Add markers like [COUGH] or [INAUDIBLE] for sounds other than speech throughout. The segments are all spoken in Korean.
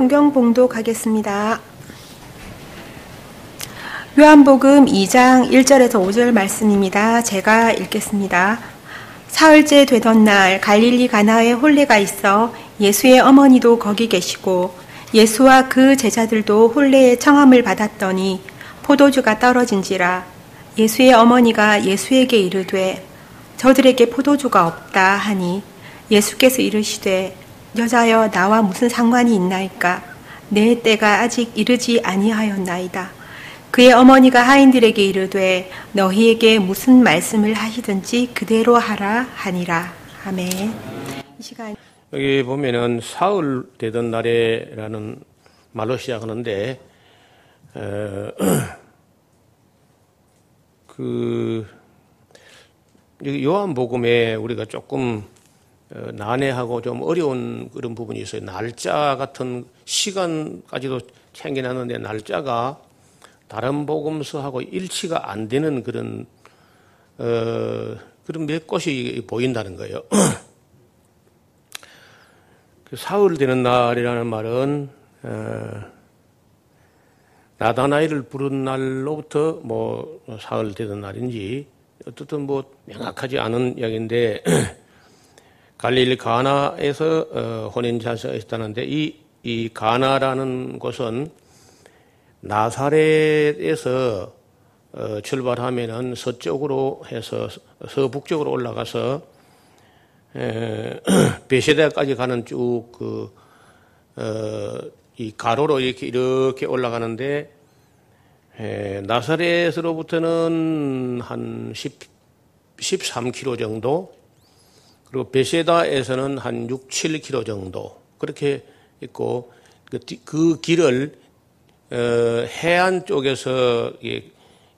성경 봉독하겠습니다. 요한복음 2장 1절에서 5절 말씀입니다. 제가 읽겠습니다. 사흘째 되던 날 갈릴리 가나에 홀례가 있어 예수의 어머니도 거기 계시고 예수와 그 제자들도 홀례의 청함을 받았더니 포도주가 떨어진지라 예수의 어머니가 예수에게 이르되 저들에게 포도주가 없다 하니 예수께서 이르시되 여자여 나와 무슨 상관이 있나이까 내 때가 아직 이르지 아니하였나이다. 그의 어머니가 하인들에게 이르되 너희에게 무슨 말씀을 하시든지 그대로 하라 하니라. 아멘. 이 시간 여기 보면은 사흘 되던 날에라는 말로 시작하는데 어, [CLEARS THROAT] 그 요한복음에 우리가 조금 어, 난해하고 좀 어려운 그런 부분이 있어요. 날짜 같은 시간까지도 챙겨놨는데 날짜가 다른 복음서하고 일치가 안 되는 그런 어, 그런 몇 곳이 보인다는 거예요. [CLEARS THROAT] 그 사흘 되는 날이라는 말은 어, 나다나이를 부른 날로부터 뭐 사흘 되는 날인지 어떻든 뭐 명확하지 않은 이야기인데 [CLEARS THROAT] 갈릴리 가나에서 어, 혼인 자세가 있다는데 이, 이 가나라는 곳은 나사렛에서 어, 출발하면은 서쪽으로 해서 서북쪽으로 올라가서 에, [CLEARS THROAT] 베시다까지 가는 쭉그 어, 이 가로로 이렇게 이렇게 올라가는데 에, 나사렛으로부터는 한 10, 13km 정도 그리고 베세다에서는 한 6, 7km 정도 그렇게 있고 그, 그 길을 어, 해안 쪽에서 이,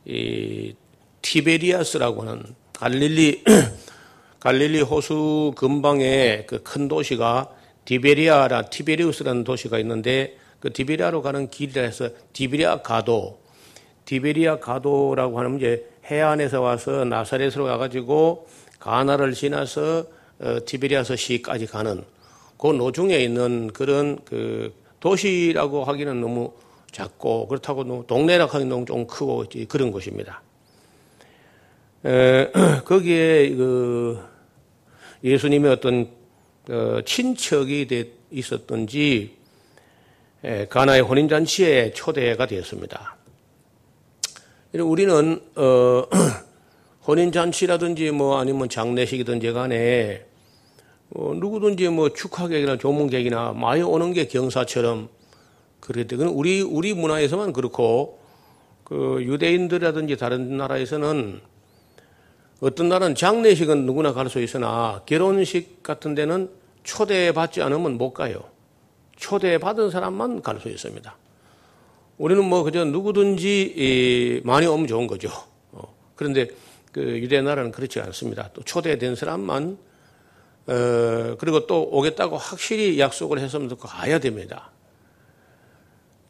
이 티베리아스라고 하는 갈릴리 [CLEARS THROAT] 갈릴리 호수 근방에 그 큰 도시가 디베리아라 티베리우스라는 도시가 있는데 그 디베리아로 가는 길이라 해서 디베리아 가도 디베리아 가도라고 하는 이제 해안에서 와서 나사렛으로 가가지고 가나를 지나서 어, 티베리아서 시까지 가는 그 노중에 있는 그런 그 도시라고 하기는 너무 작고 그렇다고 동네라 하기는 좀 크고 그런 곳입니다. 에, [CLEARS THROAT] 거기에 그 예수님의 어떤 어, 친척이 있었던지 에, 가나의 혼인잔치에 초대가 되었습니다. 우리는 어, [CLEARS THROAT] 혼인잔치라든지 뭐 아니면 장례식이든지 간에 어, 누구든지 뭐 축하객이나 조문객이나 많이 오는 게 경사처럼 그랬대. 그건 우리 우리 문화에서만 그렇고 그 유대인들이라든지 다른 나라에서는 어떤 나라는 장례식은 누구나 갈 수 있으나 결혼식 같은 데는 초대받지 않으면 못 가요. 초대받은 사람만 갈 수 있습니다. 우리는 뭐 그저 누구든지 많이 오면 좋은 거죠. 어, 그런데 그 유대 나라는 그렇지 않습니다. 또 초대된 사람만 어, 그리고 또 오겠다고 확실히 약속을 했으면 가야 됩니다.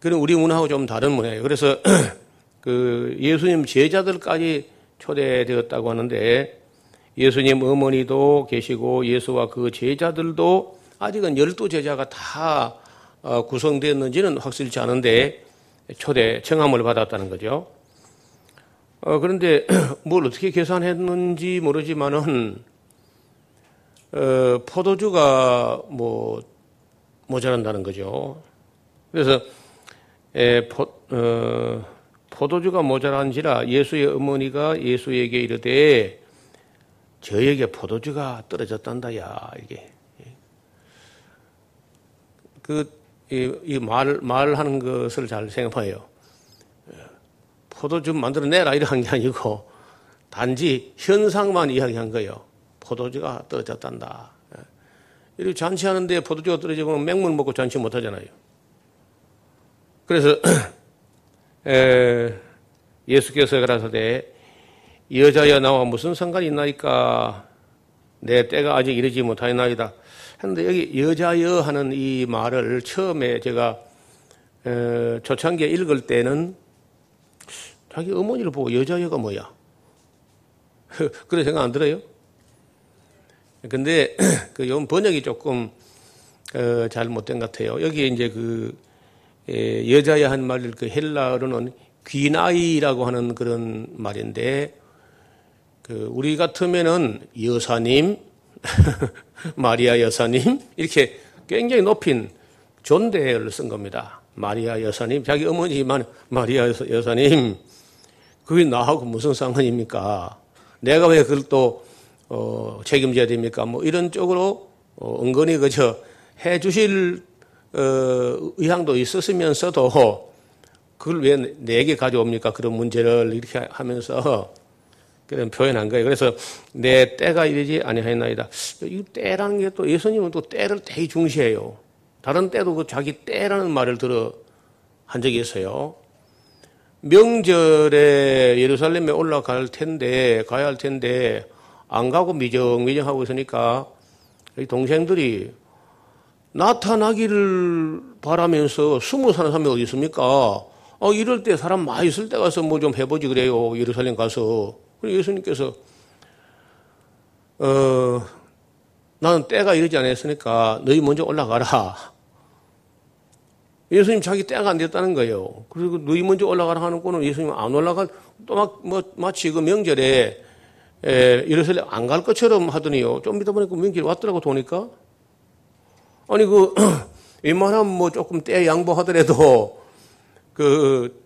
그는 우리 문화하고 좀 다른 문화예요. 그래서 [CLEARS THROAT] 그 예수님 제자들까지 초대되었다고 하는데 예수님 어머니도 계시고 예수와 그 제자들도 아직은 열두 제자가 다 어, 구성되었는지는 확실치 않은데 초대 청함을 받았다는 거죠. 어, 그런데 [CLEARS THROAT] 뭘 어떻게 계산했는지 모르지만은 어, 포도주가 뭐 모자란다는 거죠. 그래서 에, 포, 어, 포도주가 모자란지라 예수의 어머니가 예수에게 이르되 저에게 포도주가 떨어졌단다야 이게 그이 이말 말하는 것을 잘 생각해요. 포도주 만들어 내라 이런 게 아니고 단지 현상만 이야기한 거예요. 포도주가 떨어졌단다. 예. 이렇게 잔치하는데 포도주가 떨어지면 맹물 먹고 잔치 못 하잖아요. 그래서 [CLEARS THROAT] 에, 예수께서 그러사대 여자여 나와 무슨 상관이 있나이까 내 때가 아직 이르지 못하였나이다. 했는데 여기 여자여 하는 이 말을 처음에 제가 에, 초창기에 읽을 때는 자기 어머니를 보고 여자여가 뭐야? [LAUGHS] 그런 생각 안 들어요? 근데 [CLEARS THROAT] 그 번역이 조금 어, 잘못된 것 같아요. 여기 이제 그 에, 여자의 한 말, 그 헬라어로는 귀나이라고 하는 그런 말인데, 그 우리 같으면은 여사님, [LAUGHS] 마리아 여사님 이렇게 굉장히 높인 존대를 쓴 겁니다. 마리아 여사님, 자기 어머니지만 마리아 여사님, 그게 나하고 무슨 상관입니까? 내가 왜 그걸 또 어, 책임져야 됩니까? 뭐 이런 쪽으로 어, 은근히 그저 해 주실 어, 의향도 있었으면서도 그걸 왜 내게 가져옵니까? 그런 문제를 이렇게 하면서 [LAUGHS] 그런 표현한 거예요. 그래서 내 때가 이르지 아니하였나이다. 이 때라는 게 또 예수님은 또 때를 되게 중시해요. 다른 때도 그 자기 때라는 말을 들어 한 적이 있어요. 명절에 예루살렘에 올라갈 텐데 가야 할 텐데 안 가고 미정미정하고 있으니까 동생들이 나타나기를 바라면서 숨어 사는 사람이 어디 있습니까? 어, 이럴 때 사람 많이 있을 때 가서 뭐 좀 해보지 그래요. 예루살렘 가서. 그리고 예수님께서, 어, 나는 때가 이르지 않았으니까 너희 먼저 올라가라. 예수님 자기 때가 안 됐다는 거예요. 그리고 너희 먼저 올라가라 하는 거는 예수님 안 올라가, 또 막, 뭐, 마치 그 명절에, 에, 예루살렘 안 갈 것처럼 하더니요. 좀 이따 보니까 명절 왔더라고 도니까. 아니, 그, [CLEARS THROAT] 웬만하면 뭐 조금 때 양보하더라도 [LAUGHS] 그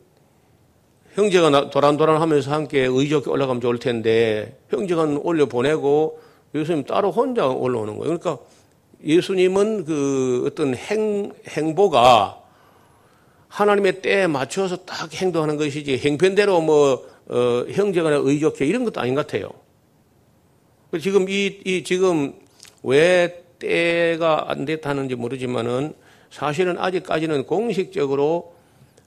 형제가 도란도란 하면서 함께 의좋게 올라가면 좋을 텐데 형제가 올려 보내고 예수님 따로 혼자 올라오는 거예요. 그러니까 예수님은 그 어떤 행, 행보가 하나님의 때에 맞춰서 딱 행동하는 것이지 행편대로 뭐 어, 형제간에 의좋게 이런 것도 아닌 것 같아요. 지금 이, 이 지금 왜 때가 안 됐다는지 모르지만은 사실은 아직까지는 공식적으로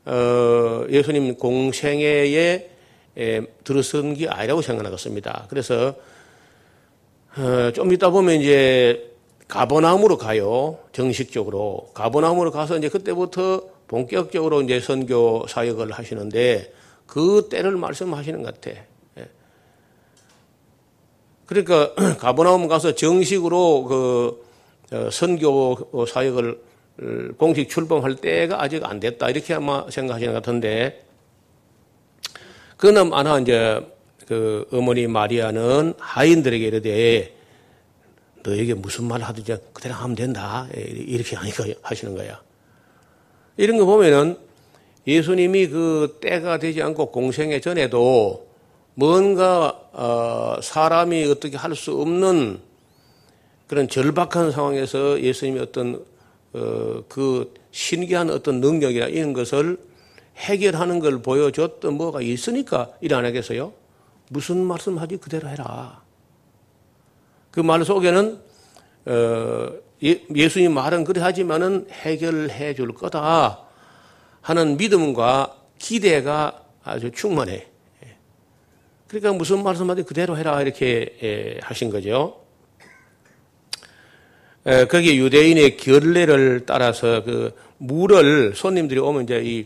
어, 예수님 공생애에 에, 들어선 게 아니라고 생각하겠습니다. 그래서 어, 좀 이따 보면 이제 가버나움으로 가요. 정식적으로 가버나움으로 가서 이제 그때부터 본격적으로 이제 선교 사역을 하시는데 그 때를 말씀하시는 것 같아. 예. 그러니까 [CLEARS THROAT] 가버나움 가서 정식으로 그 어, 선교 사역을 공식 출범할 때가 아직 안 됐다 이렇게 아마 생각하시는 것 같은데 그는 아나 이제 그 어머니 마리아는 하인들에게 이르되 너에게 무슨 말 하든지 그대로 하면 된다 이렇게 하시는 거야. 이런 거 보면은 예수님이 그 때가 되지 않고 공생애 전에도 뭔가 어 사람이 어떻게 할 수 없는 그런 절박한 상황에서 예수님이 어떤 어, 그 신기한 어떤 능력이나 이런 것을 해결하는 걸 보여줬던 뭐가 있으니까 일 안 하겠어요? 무슨 말씀하지 그대로 해라. 그 말 속에는 어, 예, 예수님 말은 그래 하지만은 해결해 줄 거다 하는 믿음과 기대가 아주 충만해. 그러니까 무슨 말씀하지 그대로 해라 이렇게 예, 하신 거죠. 거기 유대인의 결례를 따라서 그 물을 손님들이 오면 이제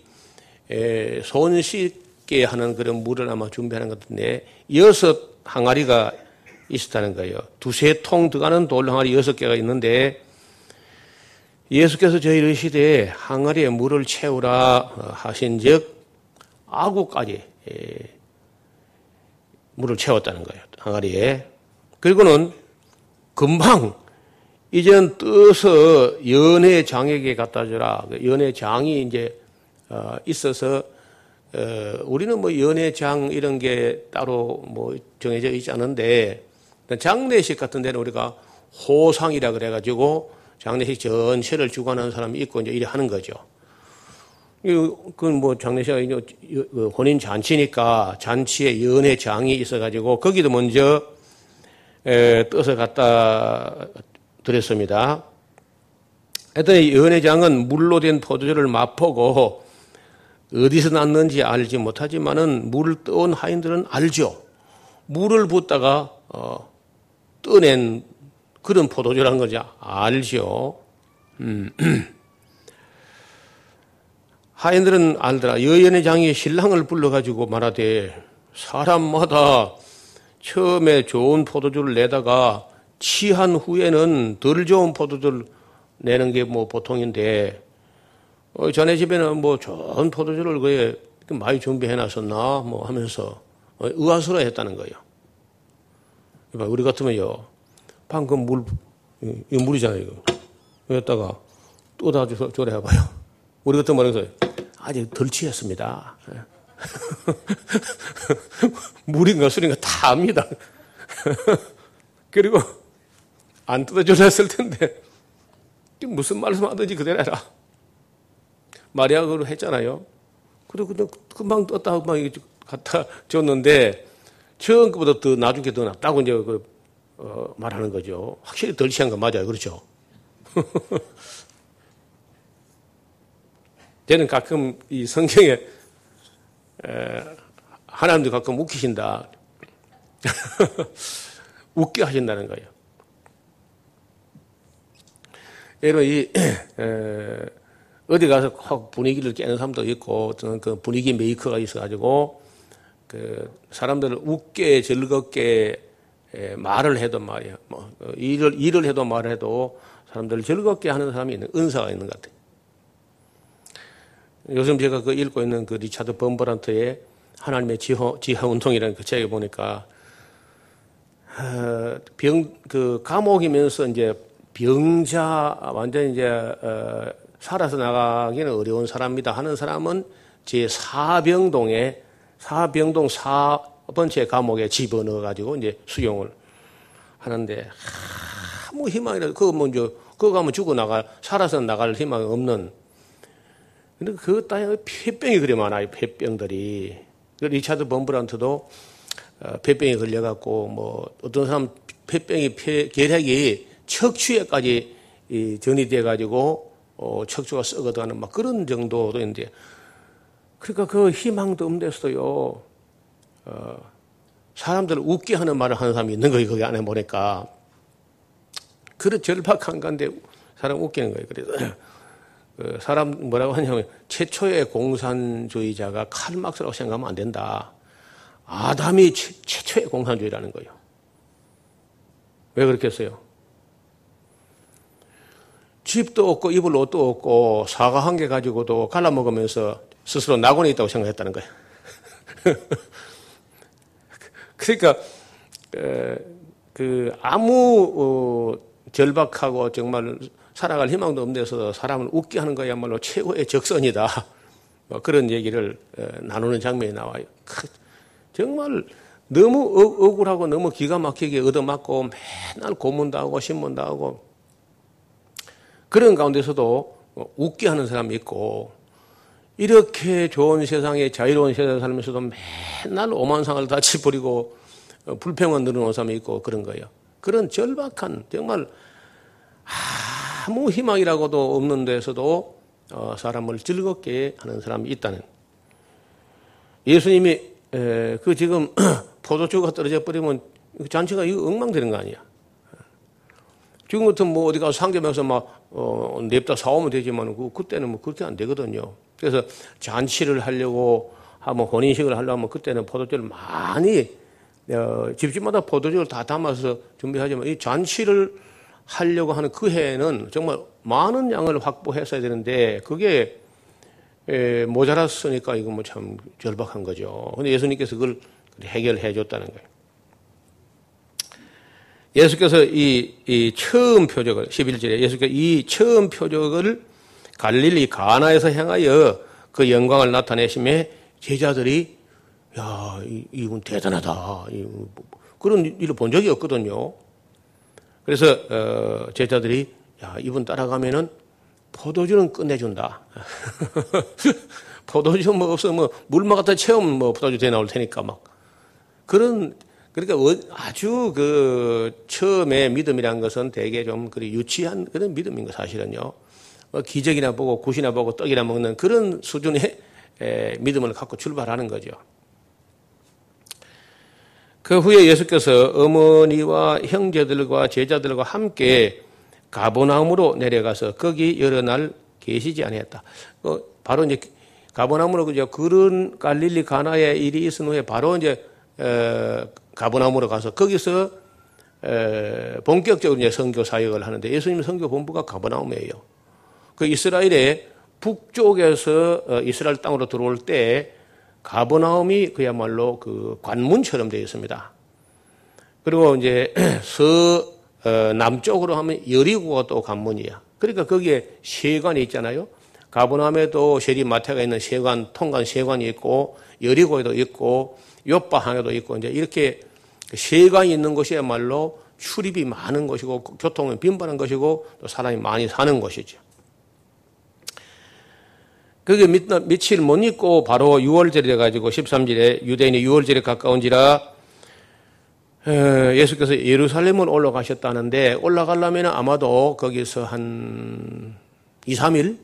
이손 씻게 하는 그런 물을 아마 준비하는 것 같은데 여섯 항아리가 있었다는 거예요. 두세 통 들어가는 돌 항아리 여섯 개가 있는데 예수께서 저희를 시대에 항아리에 물을 채우라 어, 하신즉 아구까지 물을 채웠다는 거예요. 항아리에. 그리고는 금방 이제는 떠서 연회장에게 갖다 주라. 그 연회장이 이제 어, 있어서 어, 우리는 뭐 연회장 이런 게 따로 뭐 정해져 있지 않은데 장례식 같은 데는 우리가 호상이라 그래가지고 장례식 전체를 주관하는 사람이 있고 이제 이래 하는 거죠. 그건 뭐 장례식 그 혼인 잔치니까 잔치에 연회 장이 있어가지고 거기도 먼저 떠서 갖다 드렸습니다. 하여튼 연회장은 물로 된 포도주를 맛보고 어디서 났는지 알지 못하지만은 물을 떠온 하인들은 알죠. 물을 붓다가 어, 떠낸 그런 포도주라는 거죠. 알죠. 음. [CLEARS THROAT] 하인들은 알더라. 여연회장이 신랑을 불러가지고 말하되 사람마다 처음에 좋은 포도주를 내다가 취한 후에는 덜 좋은 포도주를 내는 게 뭐 보통인데 어, 자네 집에는 뭐 좋은 포도주를 그에 많이 준비해 놨었나 뭐 하면서 어, 의아스러워 했다는 거예요. 우리 같으면요. 방금 물, 이 물이잖아요. 여기다가 또다 조래해봐요. 우리 같은 말해서 아직 덜 취했습니다. [LAUGHS] 물인가 술인가 다 압니다. [LAUGHS] 그리고 안 뜯어줘렸을 텐데 무슨 말씀 하든지 그대로 해라. 마리아가 했잖아요. 그리고 금방 떴다 금방 갖다 줬는데 처음 것보다 더 나중에 더 낫다고 이제 그, 어, 말하는 거죠. 확실히 덜 취한 거 맞아요. 그렇죠? [LAUGHS] 저는 가끔 이 성경에 에, 하나님도 가끔 웃기신다. [LAUGHS] 웃게 하신다는 거예요. 여러분, 이, 에, 어디 가서 확 분위기를 깨는 사람도 있고, 어떤 그 분위기 메이커가 있어가지고, 그 사람들을 웃게 즐겁게 에, 말을 해도 말이야. 뭐, 어, 일을, 일을 해도 말을 해도 사람들을 즐겁게 하는 사람이 있는, 은사가 있는 것 같아요. 요즘 제가 그 읽고 있는 그 리차드 범버란트의 하나님의 지하, 지하 운동이라는 그 책에 보니까, 어, 병, 그 감옥이면서 이제 병자, 완전 이제, 어, 살아서 나가기는 어려운 사람이다 하는 사람은 제 사병동에, 사병동 4번째 감옥에 집어넣어 가지고 이제 수용을 하는데, 아무 희망이라도, 그거 먼저, 그거 가면 죽어 나가, 살아서 나갈 희망이 없는, 근데 그 땅에 폐병이 그리 많아요, 폐병들이. 그 리차드 범브란트도 어, 폐병에 걸려갖고, 뭐, 어떤 사람 폐병이 폐, 계략이 척추에까지 전이 돼가지고, 어, 척추가 썩어가는 막 그런 정도도 있는데, 그러니까 그 희망도 없는데서요, 어, 사람들을 웃게 하는 말을 하는 사람이 있는 거예요, 거기 안에 보니까. 그런 절박한 건데 사람 웃기는 거예요. 그래서 그 사람 뭐라고 하냐면 최초의 공산주의자가 칼 막스라고 생각하면 안 된다. 아담이 최, 최초의 공산주의라는 거예요. 왜 그렇게 했어요? 집도 없고 입을 옷도 없고 사과 한 개 가지고도 갈라 먹으면서 스스로 낙원에 있다고 생각했다는 거예요. [LAUGHS] 그러니까 그 아무 어, 절박하고 정말 살아갈 희망도 없는 데서 사람을 웃게 하는 거야말로 최고의 적선이다. [LAUGHS] 뭐 그런 얘기를 나누는 장면이 나와요. 그 정말 너무 억울하고 너무 기가 막히게 얻어맞고 맨날 고문도 하고 신문도 하고 그런 가운데서도 웃게 하는 사람이 있고 이렇게 좋은 세상에 자유로운 세상에 살면서도 맨날 오만상을 다 [LAUGHS] 치부리고 불평을 늘어놓은 사람이 있고 그런 거예요. 그런 절박한 정말 아무 희망이라고도 없는 데서도 어, 사람을 즐겁게 하는 사람이 있다는 예수님이 그 지금 [CLEARS THROAT] 포도주가 떨어져 버리면 잔치가 이거 엉망되는 거 아니야. 지금 같은 뭐 어디 가서 상점에서 막, 어, 냅다 사오면 되지만 그, 그때는 뭐 그렇게 안 되거든요. 그래서 잔치를 하려고 하면 혼인식을 하려면 그때는 포도주를 많이, 어, 집집마다 포도주를 다 담아서 준비하지만 이 잔치를 하려고 하는 그 해에는 정말 많은 양을 확보했어야 되는데 그게 에, 모자랐으니까 이거 뭐참 절박한 거죠. 근데 예수님께서 그걸 해결해 줬다는 거예요. 예수께서 이, 이 처음 표적을, 11절에 예수께서 이 처음 표적을 갈릴리 가나에서 향하여 그 영광을 나타내심에 제자들이 야, 이분 대단하다. 그런 일을 본 적이 없거든요. 그래서 어, 제자들이 야 이분 따라가면은 포도주는 끝내준다. [LAUGHS] 포도주 뭐 없어 뭐 물만 갖다 채우면 뭐 포도주 돼 나올 테니까 막 그런 그러니까 아주 그 처음에 믿음이란 것은 되게 좀 그리 유치한 그런 믿음인 거 사실은요. 뭐 기적이나 보고 굿이나 보고 떡이나 먹는 그런 수준의 믿음을 갖고 출발하는 거죠. 그 후에 예수께서 어머니와 형제들과 제자들과 함께 가보나움으로 내려가서 거기 여러 날 계시지 아니했다. 어, 바로 이제 가보나움으로 그저 그런 갈릴리 가나의 일이 있은 후에 바로 이제 어, 가보나움으로 가서 거기서 에, 본격적으로 이제 선교 사역을 하는데 예수님 선교 본부가 가버나움이에요. 그 이스라엘의 북쪽에서 어, 이스라엘 땅으로 들어올 때 가버나움이 그야말로 그 관문처럼 되어 있습니다. 그리고 이제 [CLEARS THROAT] 서 어, 남쪽으로 하면 여리고가 또 관문이야. 그러니까 거기에 세관이 있잖아요. 가버나움에도 세리 마태가 있는 세관, 통관 세관이 있고 여리고에도 있고 요빠 항에도 있고 이제 이렇게 세관이 있는 곳이야말로 출입이 많은 곳이고 교통은 빈번한 것이고 또 사람이 많이 사는 곳이죠. 그게 며칠 못 있고 바로 6월절이 돼가지고 13절에 유대인이 6월절에 가까운지라 예수께서 예루살렘을 올라가셨다는데 올라가려면 아마도 거기서 한 2, 3일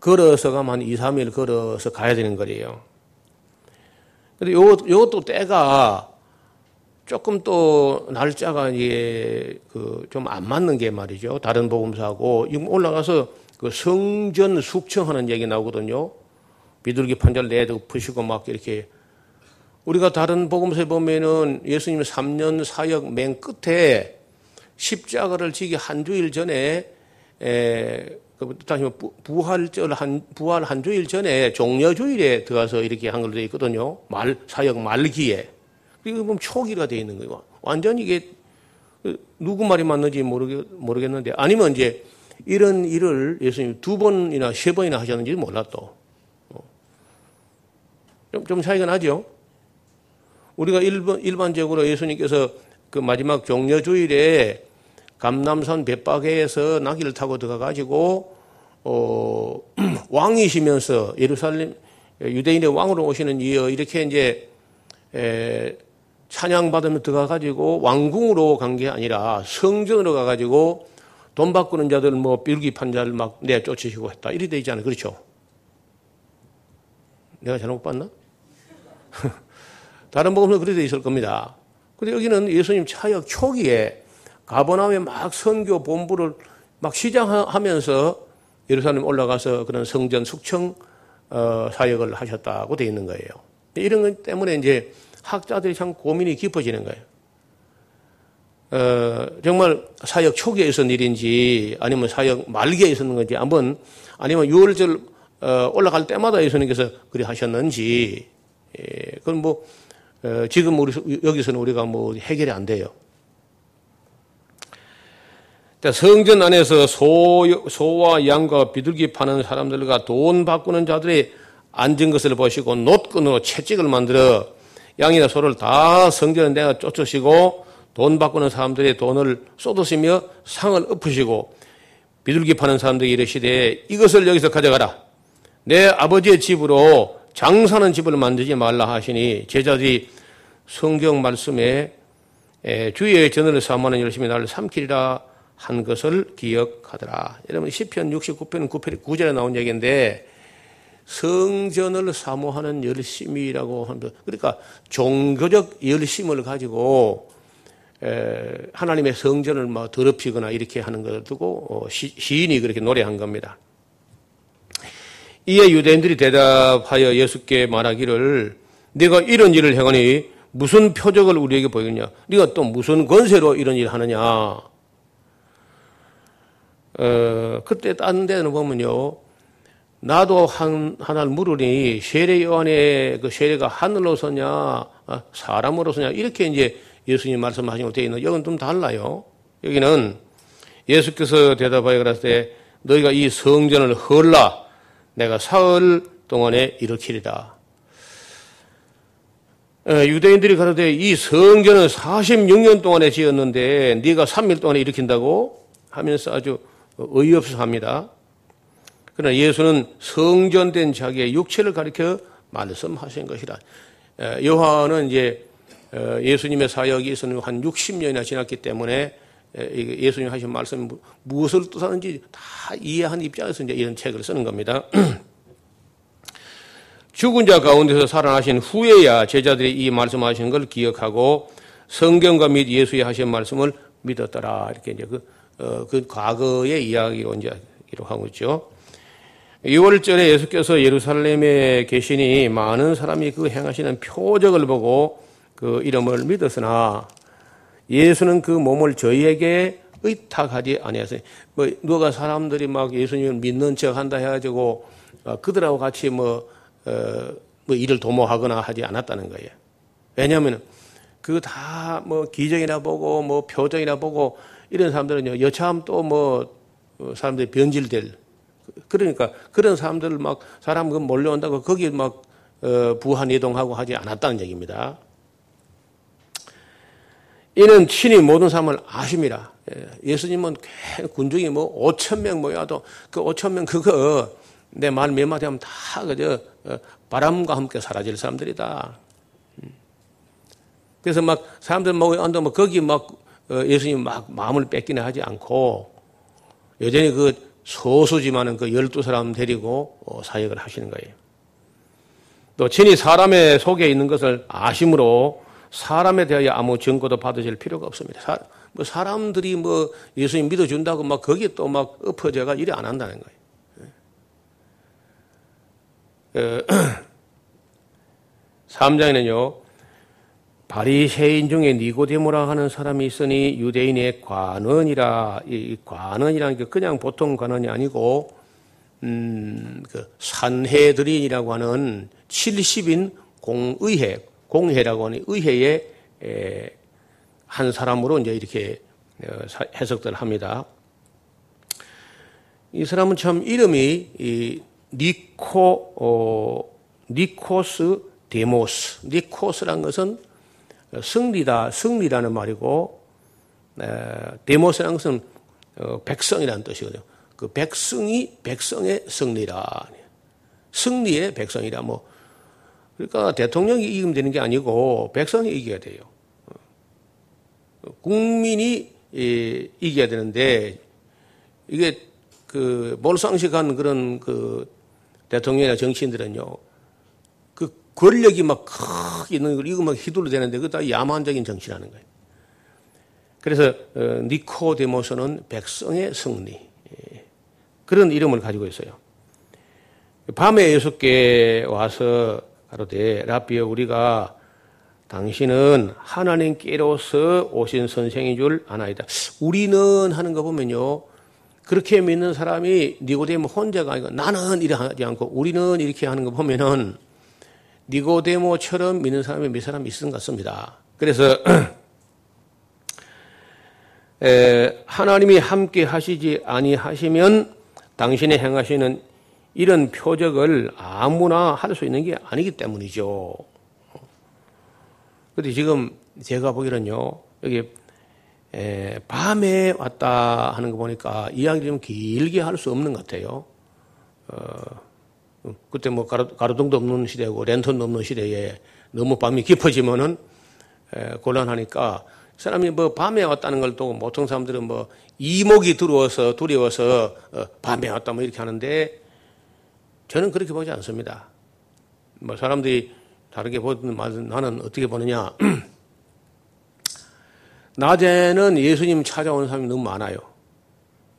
걸어서 가면 한 2, 3일 걸어서 가야 되는 거예요. 근데 요, 요것도 때가 조금 또 날짜가 이게 그 좀 안 맞는 게 말이죠. 다른 복음사하고 올라가서 그 성전 숙청하는 얘기 나오거든요. 비둘기 판자를 내두푸시고 막 이렇게 우리가 다른 복음서에 보면은 예수님 3년 사역 맨 끝에 십자가를 지기 한 주일 전에 에, 그 다시 부활절 한 부활 한 주일 전에 종려 주일에 들어가서 이렇게 한 걸로 되어 있거든요. 말 사역 말기에 그리고 보면 초기가 되어 있는 거예요. 완전 이게 그 누구 말이 맞는지 모르겠, 모르겠는데 아니면 이제 이런 일을 예수님 두 번이나 세 번이나 하셨는지 몰라 또. 어. 좀, 좀 차이가 나죠? 우리가 일반, 일반적으로 예수님께서 그 마지막 종려주일에 감남산 벳바게에서 나귀를 타고 들어가가지고, 어, [CLEARS THROAT] 왕이시면서 예루살렘, 유대인의 왕으로 오시는 이어 이렇게 이제, 에, 찬양받으며 들어가가지고 왕궁으로 간 게 아니라 성전으로 가가지고 돈 바꾸는 자들 뭐 빌기 판 자를 막 내쫓으시고 했다. 이리 돼 있잖아요. 그렇죠? 내가 잘못 봤나? [LAUGHS] 다른 복음서 그래 돼 있을 겁니다. 근데 여기는 예수님 차역 초기에 가버나움에 막 선교 본부를 막 시작하면서 예루살렘 올라가서 그런 성전 숙청 어, 사역을 하셨다고 돼 있는 거예요. 이런 것 때문에 이제 학자들이 참 고민이 깊어지는 거예요. 어, 정말 사역 초기에 있었던 일인지 아니면 사역 말기에 있었는 건지 한번 아니면 6월절 어, 올라갈 때마다 예수님께서 그리 하셨는지 예, 그건 뭐 어, 지금 우리 여기서는 우리가 뭐 해결이 안 돼요. 성전 안에서 소, 소와 양과 비둘기 파는 사람들과 돈 바꾸는 자들이 앉은 것을 보시고 놋끈으로 채찍을 만들어 양이나 소를 다 성전에 내가 쫓으시고 돈 바꾸는 사람들의 돈을 쏟으시며 상을 엎으시고 비둘기 파는 사람들이 이르시되 이것을 여기서 가져가라. 내 아버지의 집으로 장사는 집을 만들지 말라 하시니 제자들이 성경 말씀에 주의 전을 삼하는 열심히 나를 삼키리라 한 것을 기억하더라. 여러분 시편 69편 9편 9절에 나온 얘기인데 성전을 사모하는 열심이라고 하는 그러니까 종교적 열심을 가지고 하나님의 성전을 뭐 더럽히거나 이렇게 하는 것을 두고 어, 시인이 그렇게 노래한 겁니다. 이에 유대인들이 대답하여 예수께 말하기를 네가 이런 일을 행하니 무슨 표적을 우리에게 보이느냐? 네가 또 무슨 권세로 이런 일을 하느냐? 어, 그때 딴 데는 보면요. 나도 한, 하나를 물으니 세례 요한의 그 세례가 하늘로서냐, 어, 사람으로서냐, 이렇게 이제 예수님 말씀하신 것 되어 있는, 여기는 좀 달라요. 여기는 예수께서 대답하여 그랬을 때 너희가 이 성전을 헐라 내가 사흘 동안에 일으키리다. 유대인들이 가로되 이 성전은 46년 동안에 지었는데 네가 3일 동안에 일으킨다고 하면서 아주 어이없어 합니다. 그러나 예수는 성전된 자기의 육체를 가리켜 말씀하신 것이라. 요한은 이제 예수님의 사역이 있었는 한 60년이나 지났기 때문에 예수님 하신 말씀 무엇을 뜻하는지 다 이해한 입장에서 이제 이런 책을 쓰는 겁니다. [CLEARS THROAT] 죽은 자 가운데서 살아나신 후에야 제자들이 이 말씀하신 걸 기억하고 성경과 및 예수의 하신 말씀을 믿었더라. 이렇게 이제 그, 어, 그 과거의 이야기로 이제 기록하고 있죠. 6월절에 예수께서 예루살렘에 계시니 많은 사람이 그 행하시는 표적을 보고 그 이름을 믿었으나 예수는 그 몸을 저희에게 의탁하지 아니하세요. 뭐 누가 사람들이 막 예수님을 믿는 척 한다 해가지고 어, 그들하고 같이 뭐, 어, 뭐 일을 도모하거나 하지 않았다는 거예요. 왜냐하면 그 다 뭐 기적이나 보고 뭐 표정이나 보고 이런 사람들은요 여차하면 또뭐 어, 사람들이 변질될 그러니까 그런 사람들 막 사람 그 몰려온다고 거기 막 어, 부한 이동하고 하지 않았다는 얘기입니다. 이는 친히 모든 사람을 아십니다. 예, 예수님은 군중이 뭐 5천 명 모여도 그 5천 명 그거 내 말 몇 마디 하면 다 그저 어, 바람과 함께 사라질 사람들이다. 음. 그래서 막 사람들 모여앉아 뭐 거기 막 어, 예수님 막 마음을 뺏기는 하지 않고 여전히 그 소수지만은 그 열두 사람 데리고 어, 사역을 하시는 거예요. 또 친히 사람의 속에 있는 것을 아심으로 사람에 대하여 아무 증거도 받으실 필요가 없습니다. 사, 뭐 사람들이 뭐 예수님 믿어준다고 막 거기에 또 막 엎어져가 일이 안 한다는 거예요. [CLEARS THROAT] 어, 3장에는요, 바리새인 중에 니고데모라 하는 사람이 있으니 유대인의 관원이라 이 관원이라는 게 그냥 보통 관원이 아니고 음, 그 산해드린이라고 하는 70인 공의회 공회라고 하는 의회의 에, 한 사람으로 이제 이렇게 어, 해석들 합니다. 이 사람은 참 이름이 이 니코 어, νῖκος δῆμος νῖκος란 것은 승리다, 승리라는 말이고, δῆμος라는 것은 어, 백성이라는 뜻이거든요. 그 백성이 백성의 승리라. 승리의 백성이라 뭐. 그러니까 대통령이 이기면 되는 게 아니고 백성이 이겨야 돼요. 국민이 이겨야 되는데 이게 그 몰상식한 그런 그 대통령이나 정치인들은요 권력이 막 크게 있는 걸 이거 막 휘둘러 대는데 그거 다 야만적인 정치라는 거예요. 그래서 어, 니코데모스는 백성의 승리 예. 그런 이름을 가지고 있어요. 밤에 예수께 와서 가로되 라비어 우리가 당신은 하나님께로서 오신 선생인 줄 아나이다. 우리는 하는 거 보면요. 그렇게 믿는 사람이 니고데모 혼자가 아니고 나는 이래 하지 않고 우리는 이렇게 하는 거 보면은 니고데모처럼 믿는 사람이 몇 사람 있은 것 같습니다. 그래서 [CLEARS THROAT] 에, 하나님이 함께 하시지 아니하시면 당신의 행하시는 이런 표적을 아무나 할 수 있는 게 아니기 때문이죠. 근데 지금 제가 보기로는요, 여기 에, 밤에 왔다 하는 거 보니까 이야기 좀 길게 할 수 없는 것 같아요. 어, 그때 뭐 가로, 가로등도 없는 시대고 랜턴도 없는 시대에 너무 밤이 깊어지면은 에, 곤란하니까 사람이 뭐 밤에 왔다는 걸 또 보통 사람들은 뭐 이목이 들어와서 두려워서 어, 밤에 왔다 뭐 이렇게 하는데 저는 그렇게 보지 않습니다. 뭐 사람들이 다르게 말은 나는 어떻게 보느냐. [CLEARS THROAT] 낮에는 예수님 찾아오는 사람이 너무 많아요.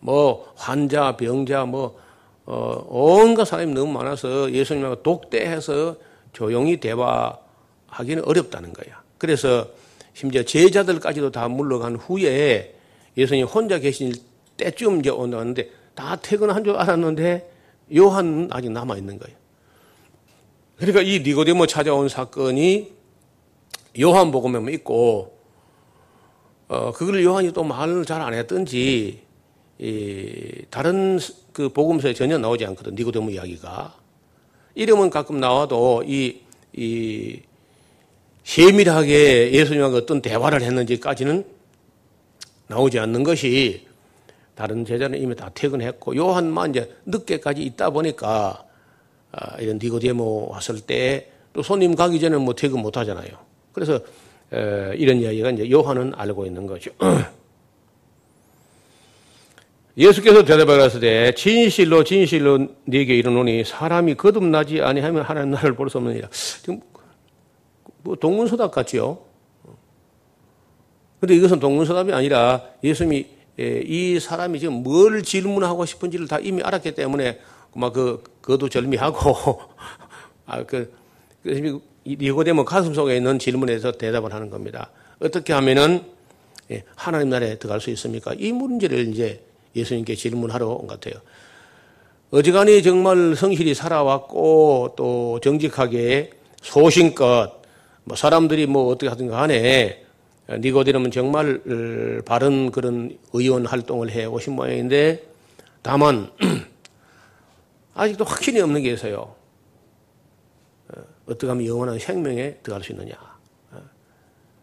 뭐 환자, 병자, 뭐 어, 온갖 사람이 너무 많아서 예수님하고 독대해서 조용히 대화하기는 어렵다는 거야. 그래서 심지어 제자들까지도 다 물러간 후에 예수님 혼자 계신 때쯤 이제 온다는데 다 퇴근한 줄 알았는데 요한은 아직 남아 있는 거예요. 그러니까 이 니고데모 찾아온 사건이 요한복음에 있고 어 그걸 요한이 또 말을 잘 안 했든지 이 다른 그 복음서에 전혀 나오지 않거든. 니고데모 이야기가. 이름은 가끔 나와도 이, 이, 세밀하게 예수님하고 어떤 대화를 했는지까지는 나오지 않는 것이 다른 제자는 이미 다 퇴근했고 요한만 이제 늦게까지 있다 보니까 아, 이런 니고데모 왔을 때 또 손님 가기 전에 뭐 퇴근 못 하잖아요. 그래서 에, 이런 이야기가 이제 요한은 알고 있는 거죠. [CLEARS THROAT] 예수께서 대답하시되 진실로 진실로 네게 이르노니 사람이 거듭나지 아니하면 하나님 나라를 볼 수 없느니라. 지금 뭐 동문서답 같지요. 근데 이것은 동문서답이 아니라 예수님이 예, 이 사람이 지금 뭘 질문하고 싶은지를 다 이미 알았기 때문에 막 그, 그도 절미하고 [LAUGHS] 아, 그, 그 니고데모 가슴 속에 있는 질문에서 대답을 하는 겁니다. 어떻게 하면은 예, 하나님 나라에 들어갈 수 있습니까? 이 문제를 이제 예수님께 질문하러 온 것 같아요. 어지간히 정말 성실히 살아왔고 또 정직하게 소신껏 뭐 사람들이 뭐 어떻게 하든 간에 니고디름은 정말 바른 그런 의원 활동을 해 오신 모양인데 다만 [CLEARS THROAT] 아직도 확신이 없는 게 있어요. 어, 어떻게 하면 영원한 생명에 들어갈 수 있느냐. 어,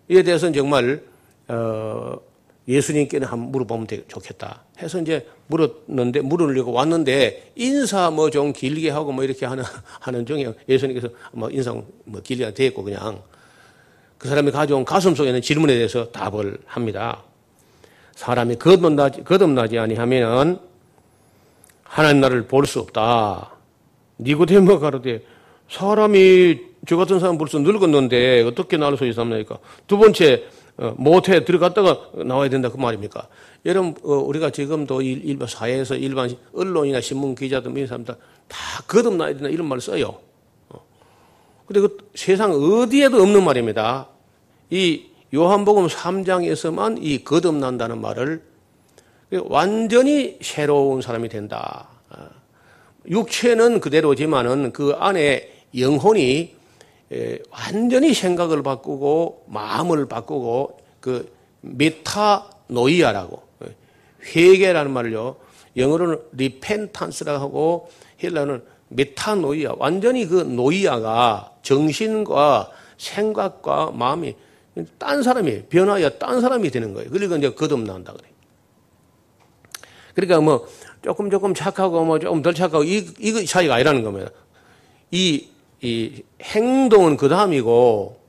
이에 대해서는 정말 어, 예수님께는 한번 물어보면 좋겠다. 해서 이제 물었는데 물으려고 왔는데 인사 뭐 좀 길게 하고 뭐 이렇게 하는 [LAUGHS] 하는 중에 예수님께서 뭐 인사 뭐 길게 됐고 그냥 그 사람이 가져온 가슴 속에 있는 질문에 대해서 답을 합니다. 사람이 거듭나지, 거듭나지 아니하면 하나님 나라를 볼 수 없다. 니고데모 가로되 사람이 저 같은 사람 벌써 늙었는데 어떻게 나를 수 있습니까? 두 번째 어, 모태 들어갔다가 나와야 된다 그 말입니까? 여러분 어, 우리가 지금도 일반 사회에서 일반 언론이나 신문 기자들 이런 사람들 다 거듭나야 된다 이런 말을 써요. 어. 근데 그 세상 어디에도 없는 말입니다. 이 요한복음 3장에서만 이 거듭난다는 말을 완전히 새로운 사람이 된다. 육체는 그대로지만은 그 안에 영혼이 완전히 생각을 바꾸고 마음을 바꾸고 그 μετάνοια라고 회개라는 말을요 영어로는 repentance라고 하고 헬라는 메타노이아 완전히 그 노이아가 정신과 생각과 마음이 딴 사람이 변화야 딴 사람이 되는 거예요. 그러니까 이제 거듭난다 그래. 그러니까 뭐 조금 조금 착하고 뭐 조금 덜 착하고 이 이거 차이가 아니라는 겁니다. 이 이 행동은 그 다음이고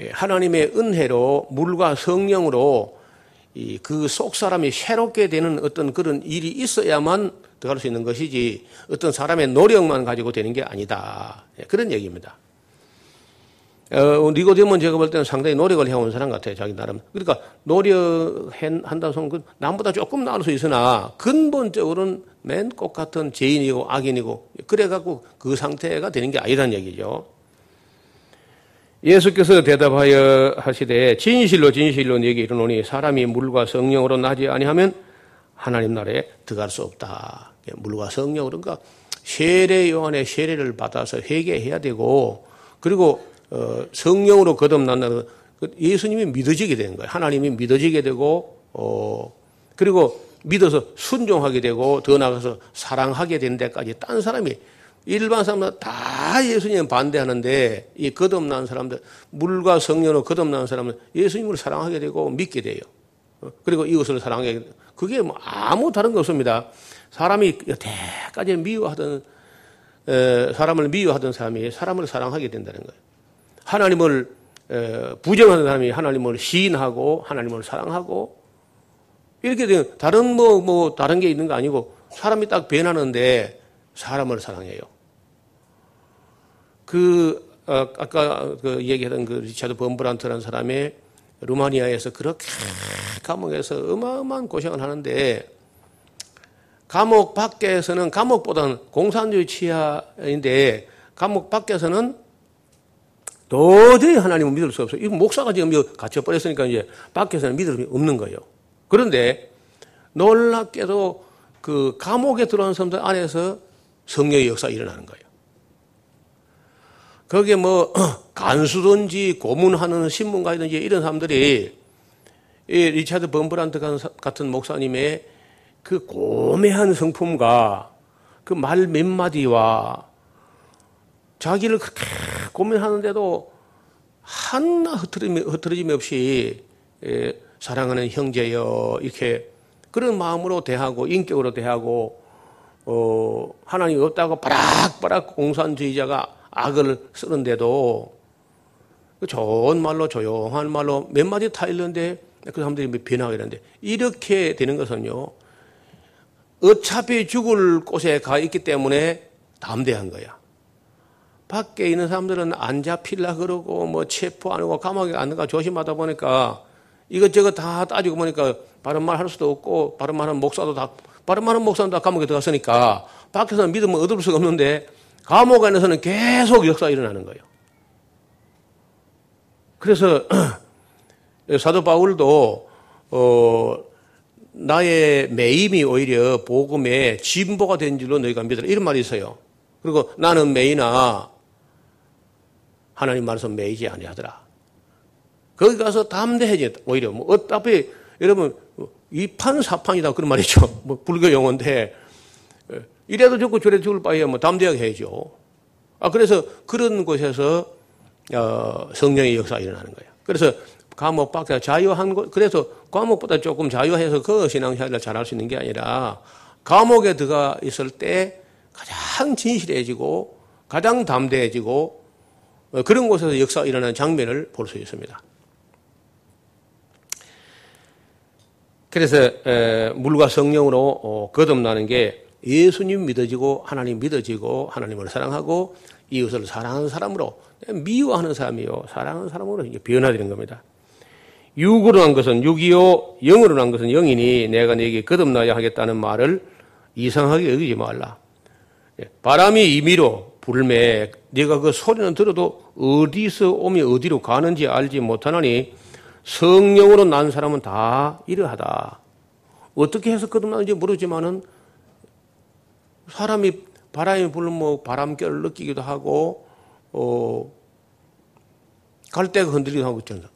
예, 하나님의 은혜로 물과 성령으로 그속 사람이 새롭게 되는 어떤 그런 일이 있어야만 들어갈 수 있는 것이지 어떤 사람의 노력만 가지고 되는 게 아니다. 예, 그런 얘기입니다. 어, 니고디몬 제가 볼 때는 상당히 노력을 해온 사람 같아요. 자기 나름. 그러니까 노력한다고 하면 그 남보다 조금 나을 수 있으나 근본적으로는 맨 똑같은 죄인이고 악인이고 그래갖고 그 상태가 되는 게 아니라는 얘기죠. 예수께서 대답하여 하시되 진실로 진실로 내게 이르노니 사람이 물과 성령으로 나지 아니하면 하나님 나라에 들어갈 수 없다. 물과 성령으로 그러니까 세례 요한의 세례를 받아서 회개해야 되고 그리고 어, 성령으로 거듭난다는 그 예수님이 믿어지게 되는 거예요. 하나님이 믿어지게 되고 어, 그리고 믿어서 순종하게 되고 더 나아가서 사랑하게 된 데까지 딴 사람이 일반 사람들 다 예수님 반대하는데 이 거듭난 사람들 물과 성령으로 거듭난 사람은 예수님을 사랑하게 되고 믿게 돼요. 어, 그리고 이것을 사랑하게 그게 뭐 아무 다른 거 없습니다. 사람이 여태까지 미워하던 사람을 미워하던 사람이 사람을 사랑하게 된다는 거예요. 하나님을 부정하는 사람이 하나님을 시인하고 하나님을 사랑하고 이렇게 되면 다른 뭐, 뭐, 다른 게 있는 거 아니고 사람이 딱 변하는데 사람을 사랑해요. 그, 어, 아까 그 얘기했던 그 리차드 범브란트라는 사람이 루마니아에서 그렇게 감옥에서 어마어마한 고생을 하는데 감옥 밖에서는 감옥보다는 공산주의 치하인데 감옥 밖에서는 도저히 하나님을 믿을 수 없어요. 이 목사가 지금 갇혀버렸으니까 이제 밖에서는 믿음이 없는 거예요. 그런데 놀랍게도 그 감옥에 들어온 사람들 안에서 성령의 역사 일어나는 거예요. 거기에 뭐 [CLEARS THROAT] 간수든지 고문하는 신문가든지 이런 사람들이 이 리차드 범브란트 같은 목사님의 그 고매한 성품과 그 말 몇 마디와 자기를 그렇게 고민하는데도 하나 흐트러짐 없이 예, 사랑하는 형제여 이렇게 그런 마음으로 대하고 인격으로 대하고 어, 하나님 없다고 바락바락 공산주의자가 악을 쓰는데도 그 좋은 말로 조용한 말로 몇 마디 타일는데 그 사람들이 변하게 되는데 이렇게 되는 것은요 어차피 죽을 곳에 가 있기 때문에 담대한 거야. 밖에 있는 사람들은 안 잡힐라 그러고 뭐 체포 안 하고 감옥에 앉는가 조심하다 보니까 이것저것 다 따지고 보니까 바른 말 할 수도 없고 바른 말 하는 목사도 다 바른 말 하는 목사도 다 감옥에 들어갔으니까 밖에서는 믿으면 얻을 수가 없는데 감옥 안에서는 계속 역사 일어나는 거예요. 그래서 [CLEARS THROAT] 사도 바울도 어, 나의 매임이 오히려 복음의 진보가 된 줄로 너희가 믿으라. 이런 말이 있어요. 그리고 나는 매이나 하나님 말씀 매이지 아니하더라. 거기 가서 담대해지 오히려 뭐 어차피 여러분 이 판사판이다 그런 말이죠. [LAUGHS] 뭐 불교 용어인데 이래도 죽고 저래도 죽을 바에야 뭐 담대하게 해야죠. 아 그래서 그런 곳에서 어, 성령의 역사 가 일어나는 거예요. 그래서 감옥 밖에 자유한 곳 그래서 감옥보다 조금 자유해서 그 신앙생활을 잘할 수 있는 게 아니라 감옥에 들어가 있을 때 가장 진실해지고 가장 담대해지고 어, 그런 곳에서 역사가 일어나는 장면을 볼 수 있습니다. 그래서 물과 성령으로 어, 거듭나는 게 예수님 믿어지고 하나님 믿어지고 하나님을 사랑하고 이웃을 사랑하는 사람으로 미워하는 사람이요 사랑하는 사람으로 이제 변화되는 겁니다. 육으로 난 것은 육이요 영으로 난 것은 영이니 내가 네게 거듭나야 하겠다는 말을 이상하게 여기지 말라. 예, 바람이 임의로 불매 네가 그 소리는 들어도 어디서 오며 어디로 가는지 알지 못하나니 성령으로 난 사람은 다 이러하다. 어떻게 해서 거듭나는지 모르지만은 사람이 바람이 불면 뭐 바람결을 느끼기도 하고 어 갈대가 흔들리기도 하고 있잖아.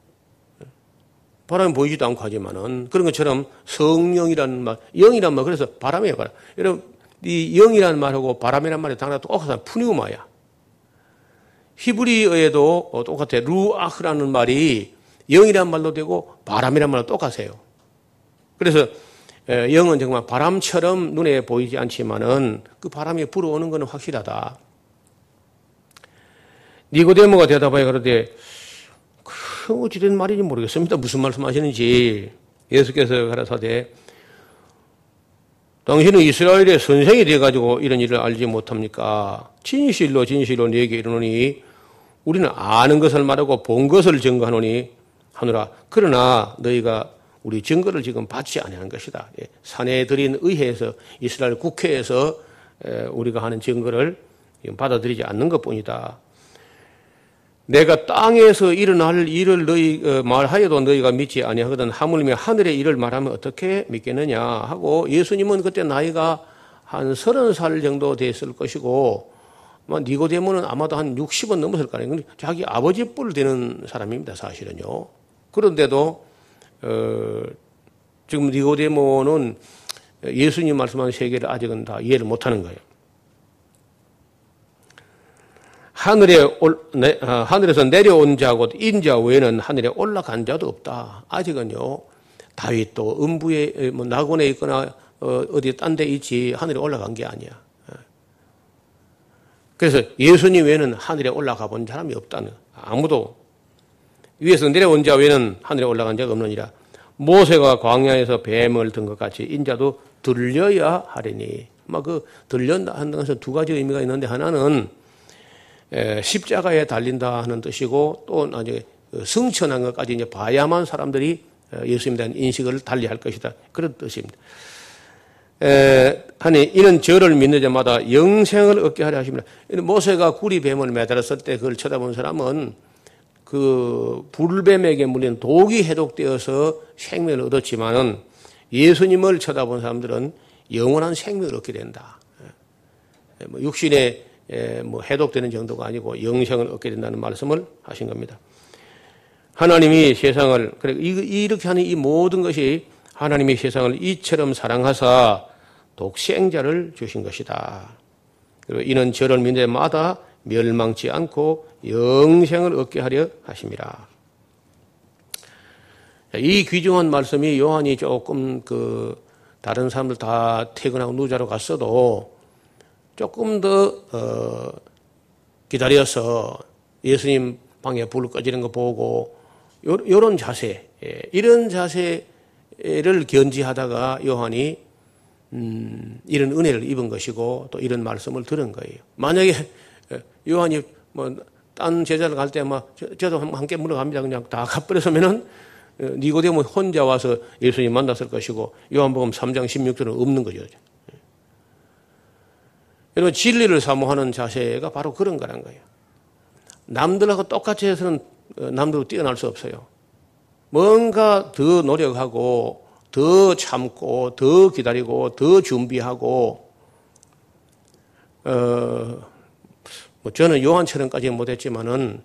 바람이 보이지도 않고 하지만은 그런 것처럼 성령이라는 말, 영이란 말 그래서 바람이에요. 바람. 여러분 이 영이라는 말하고 바람이라는 말이 당연히 똑같아 푸니우마야. 히브리어에도 똑같아 루아흐라는 말이 영이란 말도 되고 바람이란 말도 똑같아요. 그래서 영은 정말 바람처럼 눈에 보이지 않지만은 그 바람이 불어오는 것은 확실하다. 니고데모가 대답하여 그러되 그 어찌된 말인지 모르겠습니다. 무슨 말씀 하시는지 예수께서 가라사대 당신은 이스라엘의 선생이 되어가지고 이런 일을 알지 못합니까? 진실로 진실로 네게 이르노니 우리는 아는 것을 말하고 본 것을 증거하노니 하노라. 그러나 너희가 우리 증거를 지금 받지 아니하는 것이다. 예, 사내들인 의회에서 이스라엘 국회에서 우리가 하는 증거를 받아들이지 않는 것뿐이다. 내가 땅에서 일어날 일을 너희 어, 말하여도 너희가 믿지 아니하거든 하물며 하늘의 일을 말하면 어떻게 믿겠느냐 하고 예수님은 그때 나이가 한 서른 살 정도 됐을 것이고 니고데모는 아마도 한 60은 넘었을 거 아니에요. 자기 아버지 뿔 되는 사람입니다, 사실은요. 그런데도 어, 지금 니고데모는 예수님 말씀하는 세계를 아직은 다 이해를 못하는 거예요. 하늘에 올, 네, 어, 하늘에서 내려온 자고 인자 외에는 하늘에 올라간 자도 없다. 아직은요. 다윗도 음부에 뭐 낙원에 있거나 어, 어디 딴 데 있지 하늘에 올라간 게 아니야. 예. 그래서 예수님 외에는 하늘에 올라가 본 사람이 없다는 아무도 위에서 내려온 자 외에는 하늘에 올라간 자가 없느니라. 모세가 광야에서 뱀을 든 것 같이 인자도 들려야 하리니. 막 그 들렸다 하는 것은 두 가지 의미가 있는데 하나는 십자가에 달린다 하는 뜻이고 또 나중에 승천한 것까지 이제 봐야만 사람들이 예수님에 대한 인식을 달리할 것이다. 그런 뜻입니다. 에, 하니 이는 저를 믿는 자마다 영생을 얻게 하려 하십니다. 모세가 구리 뱀을 매달았을 때 그걸 쳐다본 사람은 그 불뱀에게 물린 독이 해독되어서 생명을 얻었지만은 예수님을 쳐다본 사람들은 영원한 생명을 얻게 된다. 뭐 육신의 뭐 해독되는 정도가 아니고 영생을 얻게 된다는 말씀을 하신 겁니다. 하나님이 세상을 그래 이렇게 하는 이 모든 것이 하나님이 세상을 이처럼 사랑하사 독생자를 주신 것이다. 그리고 이는 저를 믿는 마다 멸망치 않고 영생을 얻게 하려 하심이라. 이 귀중한 말씀이 요한이 조금 그 다른 사람들 다 퇴근하고 누자로 갔어도 조금 더 어, 기다려서 예수님 방에 불 꺼지는 거 보고 요, 런 자세, 예, 이런 자세를 견지하다가 요한이 음, 이런 은혜를 입은 것이고 또 이런 말씀을 들은 거예요. 만약에 요한이 뭐 딴 제자를 갈 때 막 저도 함께 물어갑니다. 그냥 다 가버렸으면은 어, 니고데모 혼자 와서 예수님 만났을 것이고 요한복음 3장 16절은 없는 거죠. 여러분 진리를 사모하는 자세가 바로 그런 거란 거예요. 남들하고 똑같이 해서는 어, 남들하고 뛰어날 수 없어요. 뭔가 더 노력하고 더 참고 더 기다리고 더 준비하고 어, 뭐 저는 요한처럼까지는 못했지만은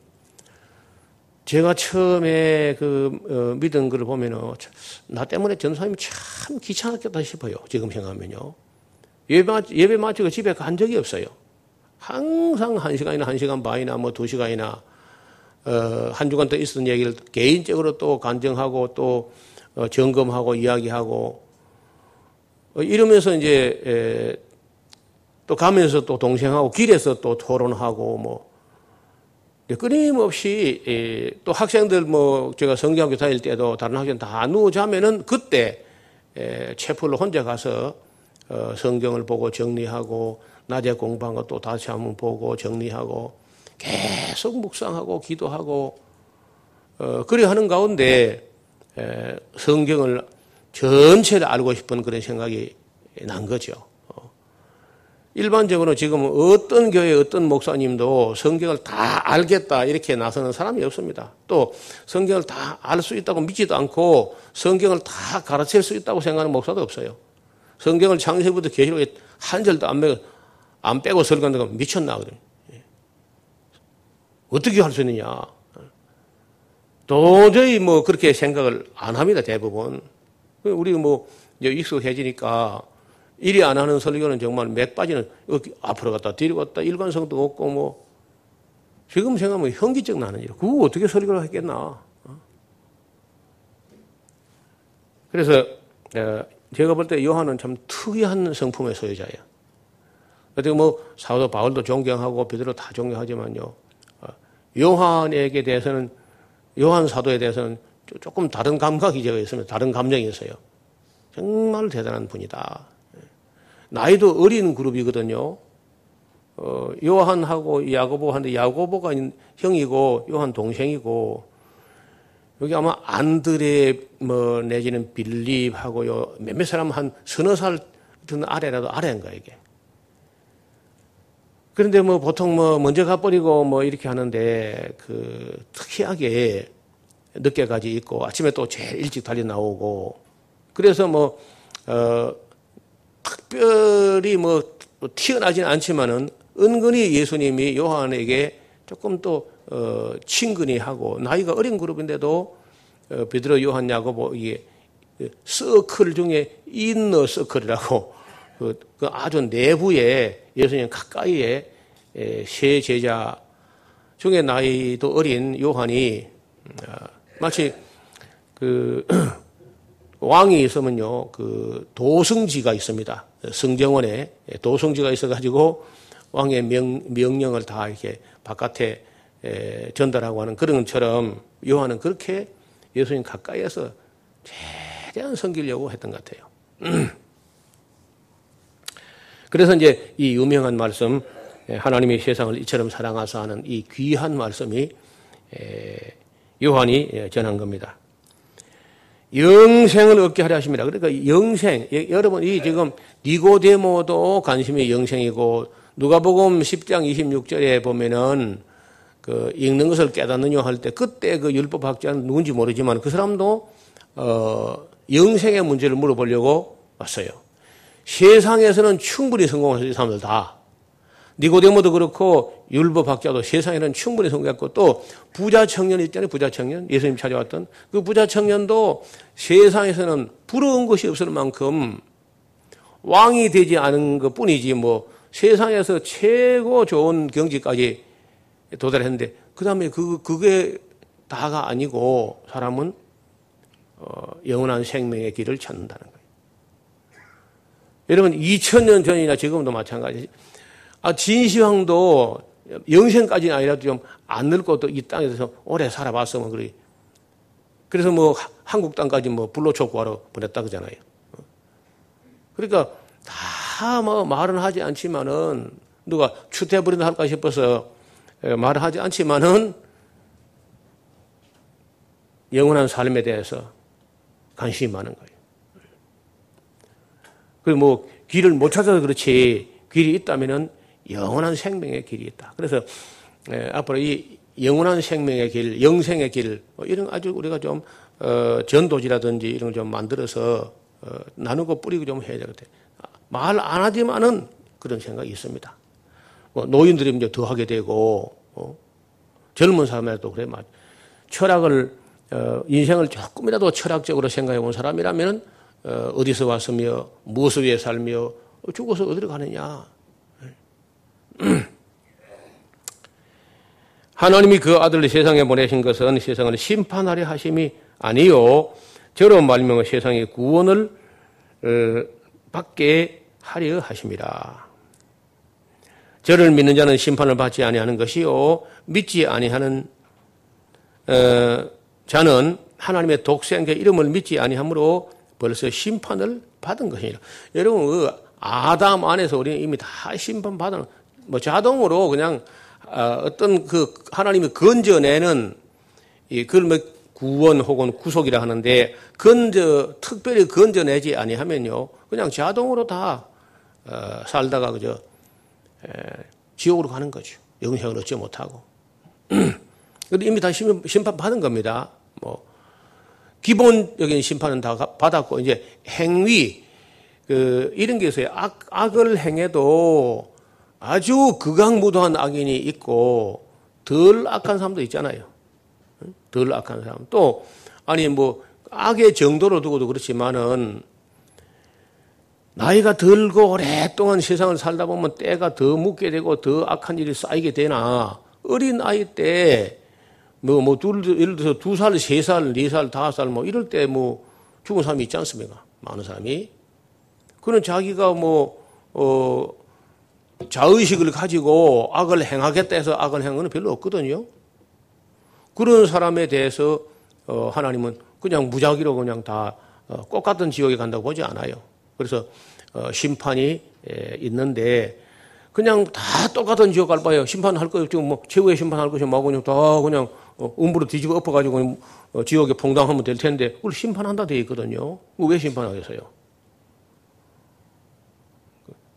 제가 처음에 그 어, 믿은 글을 보면은 나 때문에 전사님이 참 귀찮았겠다 싶어요. 지금 생각하면요. 예배, 마치고 집에 간 적이 없어요. 항상 한 시간이나 한 시간 반이나 뭐 두 시간이나 어, 한 주간 더 있었던 얘기를 개인적으로 또 간증하고 또 어, 점검하고 이야기하고 어, 이러면서 이제 에, 또 가면서 또 동생하고 길에서 또 토론하고 뭐 끊임없이 에, 또 학생들 뭐 제가 성경학교 다닐 때도 다른 학생 다 누워 자면은 그때 에, 채플로 혼자 가서 어, 성경을 보고 정리하고 낮에 공부한 것도 다시 한번 보고 정리하고 계속 묵상하고 기도하고 어, 그리 하는 가운데 에, 성경을 전체를 알고 싶은 그런 생각이 난 거죠. 어. 일반적으로 지금 어떤 교회 어떤 목사님도 성경을 다 알겠다 이렇게 나서는 사람이 없습니다. 또 성경을 다 알 수 있다고 믿지도 않고 성경을 다 가르칠 수 있다고 생각하는 목사도 없어요. 성경을 창세부터 계시록에 한 절도 안 빼고, 안 빼고 설교한다고 미쳤나 거든 예. 어떻게 할 수 있느냐. 도저히 뭐 그렇게 생각을 안 합니다, 대부분. 우리 뭐 익숙해지니까 일이 안 하는 설교는 정말 맥 빠지는 앞으로 갔다 뒤로 갔다 일관성도 없고 뭐 지금 생각하면 현기증 나는 일. 그거 어떻게 설교를 했겠나. 어? 그래서 제가 볼 때 요한은 참 특이한 성품의 소유자예요. 어떻게 뭐 사도 바울도 존경하고 베드로 다 존경하지만요. 어, 요한에게 대해서는 요한 사도에 대해서는 조금 다른 감각이 제가 있으면 다른 감정이 있어요. 정말 대단한 분이다. 나이도 어린 그룹이거든요. 어, 요한하고 야고보 하는데 야고보가 형이고 요한 동생이고 여기 아마 안드레 뭐 내지는 빌립하고요 몇몇 사람 한 서너 살 아래라도 아래인가 이게. 그런데 뭐 보통 뭐 먼저 가버리고 뭐 이렇게 하는데 그 특이하게 늦게까지 있고 아침에 또 제일 일찍 달리 나오고 그래서 뭐, 어, 특별히 뭐 튀어나지는 않지만은 은근히 예수님이 요한에게 조금 또 어, 친근히 하고 나이가 어린 그룹인데도 어, 베드로 요한 야고보 이게 서클 중에 인너 서클이라고 [LAUGHS] 그, 그 아주 내부에 예수님 가까이에 세 제자 중에 나이도 어린 요한이 어, 마치 그 [CLEARS THROAT] 왕이 있으면요 그 도성지가 있습니다. 성정원에 도성지가 있어가지고 왕의 명, 명령을 다 이렇게 바깥에 전달하고 하는 그런 것처럼 요한은 그렇게 예수님 가까이에서 최대한 섬기려고 했던 것 같아요. [CLEARS THROAT] 그래서 이제 이 유명한 말씀, 하나님의 세상을 이처럼 사랑하사 하는 이 귀한 말씀이 요한이 전한 겁니다. 영생을 얻게 하려 하십니다. 그러니까 영생, 여러분 이 지금 니고데모도 관심이 영생이고 누가복음 10장 26절에 보면은 그 읽는 것을 깨닫느냐 할 때 그때 그 율법 학자는 누군지 모르지만 그 사람도 어 영생의 문제를 물어보려고 왔어요. 세상에서는 충분히 이 사람들 다. 니고데모도 그렇고 율법 학자도 세상에는 충분히 성공했고 또 부자 청년 있잖아요, 부자 청년. 예수님 찾아왔던 그 부자 청년도 세상에서는 부러운 것이 없을 만큼 왕이 되지 않은 것 뿐이지 뭐 세상에서 최고 좋은 경지까지 도달했는데 그 다음에 그 그게 다가 아니고 사람은 어, 영원한 생명의 길을 찾는다는 거예요. 여러분 2000년 전이나 지금도 마찬가지. 아 진시황도 영생까지는 아니라도 좀 안 늙고 또 이 땅에서 오래 살아봤으면 그래. 그래서 뭐 한국 땅까지 뭐 불로초 구하러 보냈다 그잖아요. 그러니까 다 뭐 말은 하지 않지만은 누가 추태부린다 할까 싶어서 말을 하지 않지만은 영원한 삶에 대해서 관심이 많은 거예요. 그뭐 길을 못 찾아서 그렇지 길이 있다면은 영원한 생명의 길이 있다. 그래서 앞으로 이 영원한 생명의 길, 영생의 길, 뭐 이런 아주 우리가 좀, 어, 전도지라든지 이런 걸 좀 만들어서, 어, 나누고 뿌리고 좀 해야 되거든. 말안 하지만은 그런 생각이 있습니다. 뭐 노인들이 이제 더 하게 되고, 어, 젊은 사람에도 그래, 막, 철학을, 어, 인생을 조금이라도 철학적으로 생각해 본 사람이라면, 어, 어디서 왔으며, 무엇을 위해 살며, 죽어서 어디로 가느냐. [CLEARS THROAT] 하나님이 그 아들을 세상에 보내신 것은 세상을 심판하려 하심이 아니요 저로 말미암아 세상의 구원을 어, 받게 하려 하심이라. 저를 믿는 자는 심판을 받지 아니하는 것이요 믿지 아니하는 어, 자는 하나님의 독생자 이름을 믿지 아니하므로 벌써 심판을 받은 것이니라. 여러분 그 아담 안에서 우리는 이미 다 심판 받은 뭐 자동으로 그냥 어, 어떤 그 하나님이 건져내는 이 그걸 뭐 구원 혹은 구속이라 하는데 건져 특별히 건져내지 아니하면요 그냥 자동으로 다 어, 살다가 그저 에, 지옥으로 가는 거죠. 영생을 얻지 못하고. [CLEARS THROAT] 근데 이미 다 심판 받은 겁니다. 뭐 기본적인 심판은 다 받았고 이제 행위 그 이런 게 있어요. 악, 악을 행해도 아주 극악무도한 악인이 있고 덜 악한 사람도 있잖아요. 덜 악한 사람. 또 아니 뭐 악의 정도로 두고도 그렇지만은 나이가 들고 오랫동안 세상을 살다 보면 때가 더 묻게 되고 더 악한 일이 쌓이게 되나 어린 아이 때 뭐, 뭐, 둘, 예를 들어서 두 살, 세 살, 네 살, 다섯 살, 뭐, 이럴 때 뭐, 죽은 사람이 있지 않습니까? 많은 사람이. 그는 자기가 뭐, 어, 자의식을 가지고 악을 행하겠다 해서 악을 행하는 건 별로 없거든요. 그런 사람에 대해서 어, 하나님은 그냥 무작위로 그냥 다 어, 똑같은 지옥에 간다고 보지 않아요. 그래서 어, 심판이 있는데 그냥 다 똑같은 지옥 갈 바에요. 심판할 거 없죠. 뭐 최후의 심판할 것이 뭐 그냥 다 그냥 음부로 뒤집어 엎어가지고 지옥에 봉당하면 될 텐데 그걸 심판한다 되어 있거든요. 왜 심판하겠어요?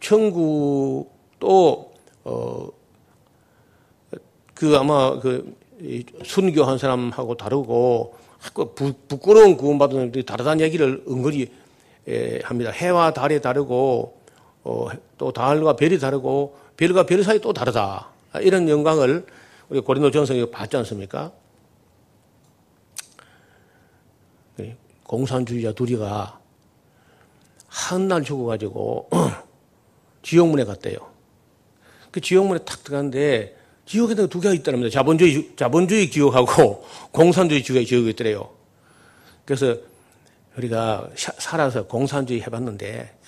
천국 또, 어, 그 아마 그 순교한 사람하고 다르고 그 부끄러운 구원받은 사람들이 다르다는 얘기를 은근히 에, 합니다. 해와 달이 다르고 어, 또 달과 별이 다르고 별과 별 사이 또 다르다. 이런 영광을 우리 고린도 전성에 봤지 않습니까? 네, 공산주의자 둘이가 한 날 죽어가지고 [CLEARS THROAT] 지옥문에 갔대요. 그 지옥문에 탁 들어갔는데 지옥에도 두 개가 있다랍니다. 자본주의, 자본주의 지옥하고 [LAUGHS] 공산주의 지옥이 있더래요. 그래서 우리가 살아서 공산주의 해봤는데,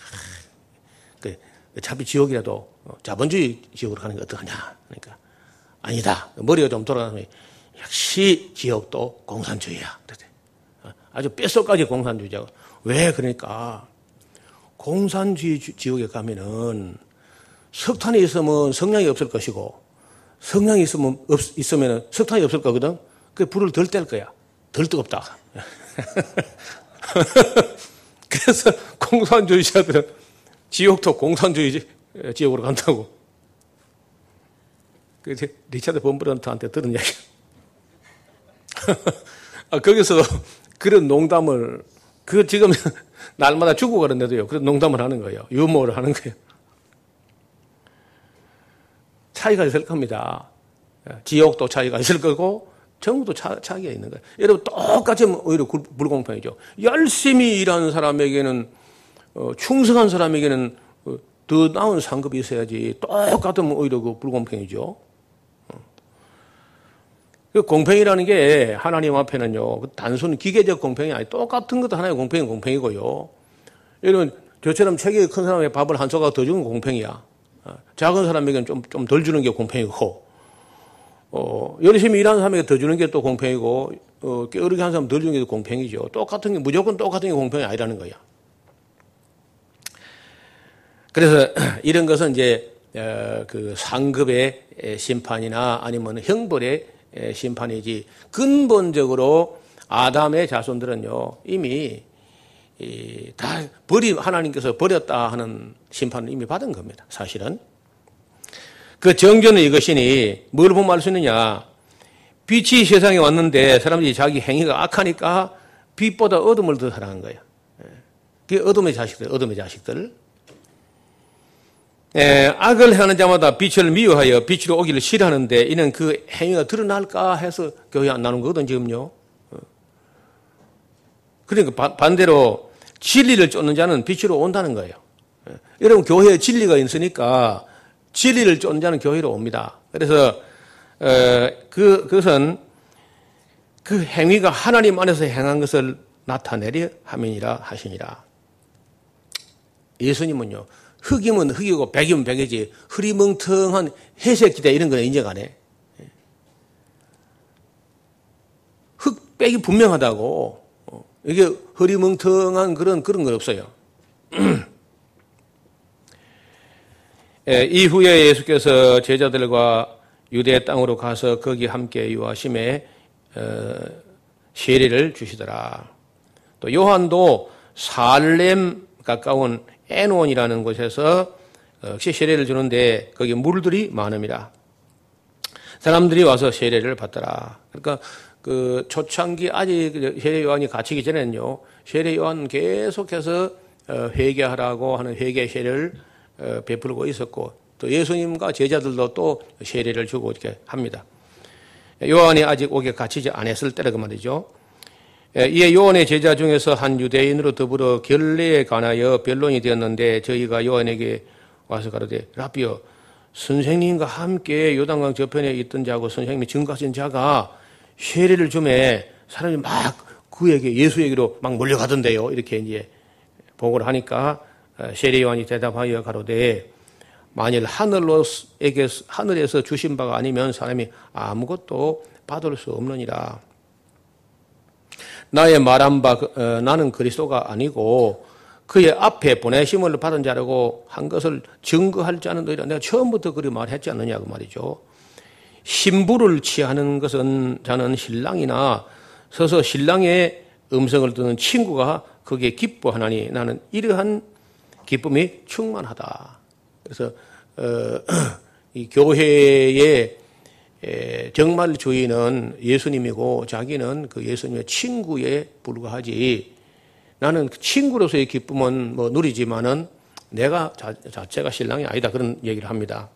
그, 차피 지옥이라도 자본주의 지옥으로 가는 게 어떡하냐. 그러니까, 아니다. 머리가 좀 돌아가면 역시 지옥도 공산주의야. 그래 아주 뼛속까지 공산주의자가. 왜? 그러니까, 공산주의 지옥에 가면은 석탄이 있으면 성냥이 없을 것이고 성냥이 있으면 없, 있으면 석탄이 없을 거거든. 그 불을 덜 뗄 거야. 덜 뜨겁다. [LAUGHS] [LAUGHS] 그래서 공산주의자들은 지옥도 공산주의 지옥으로 간다고. 그 리차드 범브런트한테 들은 얘기. [LAUGHS] 아, 거기서 그런 농담을 그 지금 [LAUGHS] 날마다 죽어가는데도요. 그런 농담을 하는 거예요. 유머를 하는 거예요. 차이가 있을 겁니다. 지역도 차이가 있을 거고 전부도 차, 차이가 있는 거예요. 여러분 똑같이 오히려 불공평이죠. 열심히 일하는 사람에게는 어, 충성한 사람에게는 어, 더 나은 상급이 있어야지 똑같으면 오히려 그 불공평이죠. 어. 그 공평이라는 게 하나님 앞에는요 그 단순 기계적 공평이 아니 똑같은 것도 하나의 공평이 공평이고요. 여러분 저처럼 체격이 큰 사람에게 밥을 한 조각 더 주는 공평이야. 작은 사람에게는 좀, 좀 덜 주는 게 공평이고, 어, 열심히 일하는 사람에게 더 주는 게 또 공평이고, 어, 게으르게 한 사람 덜 주는 게 공평이죠. 똑같은 게, 무조건 똑같은 게 공평이 아니라는 거야. 그래서 [CLEARS THROAT] 이런 것은 이제, 어, 그 상급의 심판이나 아니면 형벌의 심판이지, 근본적으로 아담의 자손들은요, 이미 다 버리 하나님께서 버렸다 하는 심판을 이미 받은 겁니다. 사실은 그 정죄는 이것이니 뭘 보면 알 수 있느냐? 빛이 세상에 왔는데 사람들이 자기 행위가 악하니까 빛보다 어둠을 더 사랑한 거예요. 예. 그게 어둠의 자식들, 어둠의 자식들. 예, 악을 하는 자마다 빛을 미워하여 빛으로 오기를 싫어하는데 이는 그 행위가 드러날까 해서 교회 안 나오는 거거든 지금요. 어. 그러니까 반대로 진리를 쫓는 자는 빛으로 온다는 거예요. 예. 여러분 교회에 진리가 있으니까 진리를 쫓는 자는 교회로 옵니다. 그래서 어, 그 그것은 그 행위가 하나님 안에서 행한 것을 나타내려 함이니라 하시니라. 예수님은요 흑이면 흑이고 백이면 백이지 흐리멍텅한 회색 기대 이런 거는 인정 안 해. 흑백이 분명하다고 어, 이게 흐리멍텅한 그런 그런 건 없어요. [CLEARS THROAT] 예, 이후에 예수께서 제자들과 유대 땅으로 가서 거기 함께 유하심에 어, 세례를 주시더라. 또 요한도 살렘 가까운 에논이라는 곳에서 역시 세례를 주는데 거기 물들이 많음이라. 사람들이 와서 세례를 받더라. 그러니까 그 초창기 아직 세례 요한이 갇히기 전에는요. 세례 요한 계속해서 어, 회개하라고 하는 회개 세례를 어, 베풀고 있었고 또 예수님과 제자들도 또 세례를 주고 이렇게 합니다. 요한이 아직 옥에 갇히지 않았을 때라 그 말이죠. 예, 이에 요한의 제자 중에서 한 유대인으로 더불어 결례에 관하여 변론이 되었는데 저희가 요한에게 와서 가로되 라비어 선생님과 함께 요단강 저편에 있던 자고 선생님이 증거하신 자가 세례를 주매 사람이 막 그에게 예수에게로 막 몰려가던데요. 이렇게 이제 보고를 하니까 어, 세례 요한이 대답하여 가로되 만일 하늘로에게 하늘에서 주신 바가 아니면 사람이 아무것도 받을 수 없느니라. 나의 말한 바 어, 나는 그리스도가 아니고 그의 앞에 보내심을 받은 자라고 한 것을 증거할 자는 너희라. 내가 처음부터 그리 말했지 않느냐 그 말이죠. 신부를 취하는 것은 자는 신랑이나 서서 신랑의 음성을 듣는 친구가 거기에 기뻐하나니 나는 이러한 기쁨이 충만하다. 그래서 어, [CLEARS THROAT] 이 교회의 정말 주인은 예수님이고 자기는 그 예수님의 친구에 불과하지 나는 그 친구로서의 기쁨은 뭐 누리지만은 내가 자, 자체가 신랑이 아니다 그런 얘기를 합니다.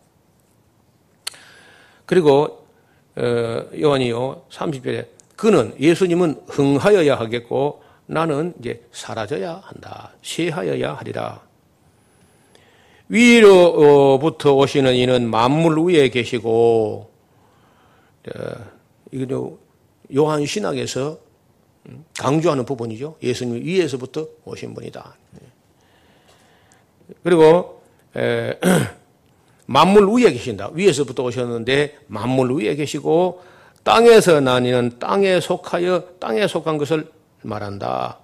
그리고 어, 요한이요 30절에 그는 예수님은 흥하여야 하겠고 나는 이제 사라져야 한다. 쇠하여야 하리라. 위로부터 오시는 이는 만물 위에 계시고 이거 요한 신학에서 강조하는 부분이죠. 예수님 위에서부터 오신 분이다. 그리고 에, [CLEARS THROAT] 만물 위에 계신다. 위에서부터 오셨는데 만물 위에 계시고 땅에서 나뉘는 땅에 속하여 땅에 속한 것을 말한다.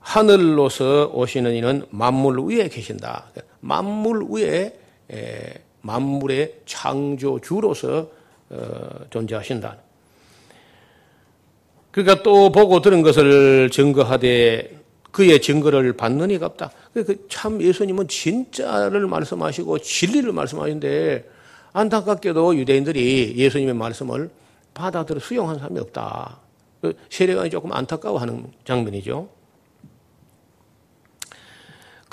하늘로서 오시는 이는 만물 위에 계신다. 만물 위에 만물의 창조주로서 어, 존재하신다. 그러니까 또 보고 들은 것을 증거하되 그의 증거를 받는 이가 없다. 참 예수님은 진짜를 말씀하시고 진리를 말씀하시는데 안타깝게도 유대인들이 예수님의 말씀을 받아들여 수용한 사람이 없다. 그 세례관이 조금 안타까워하는 장면이죠.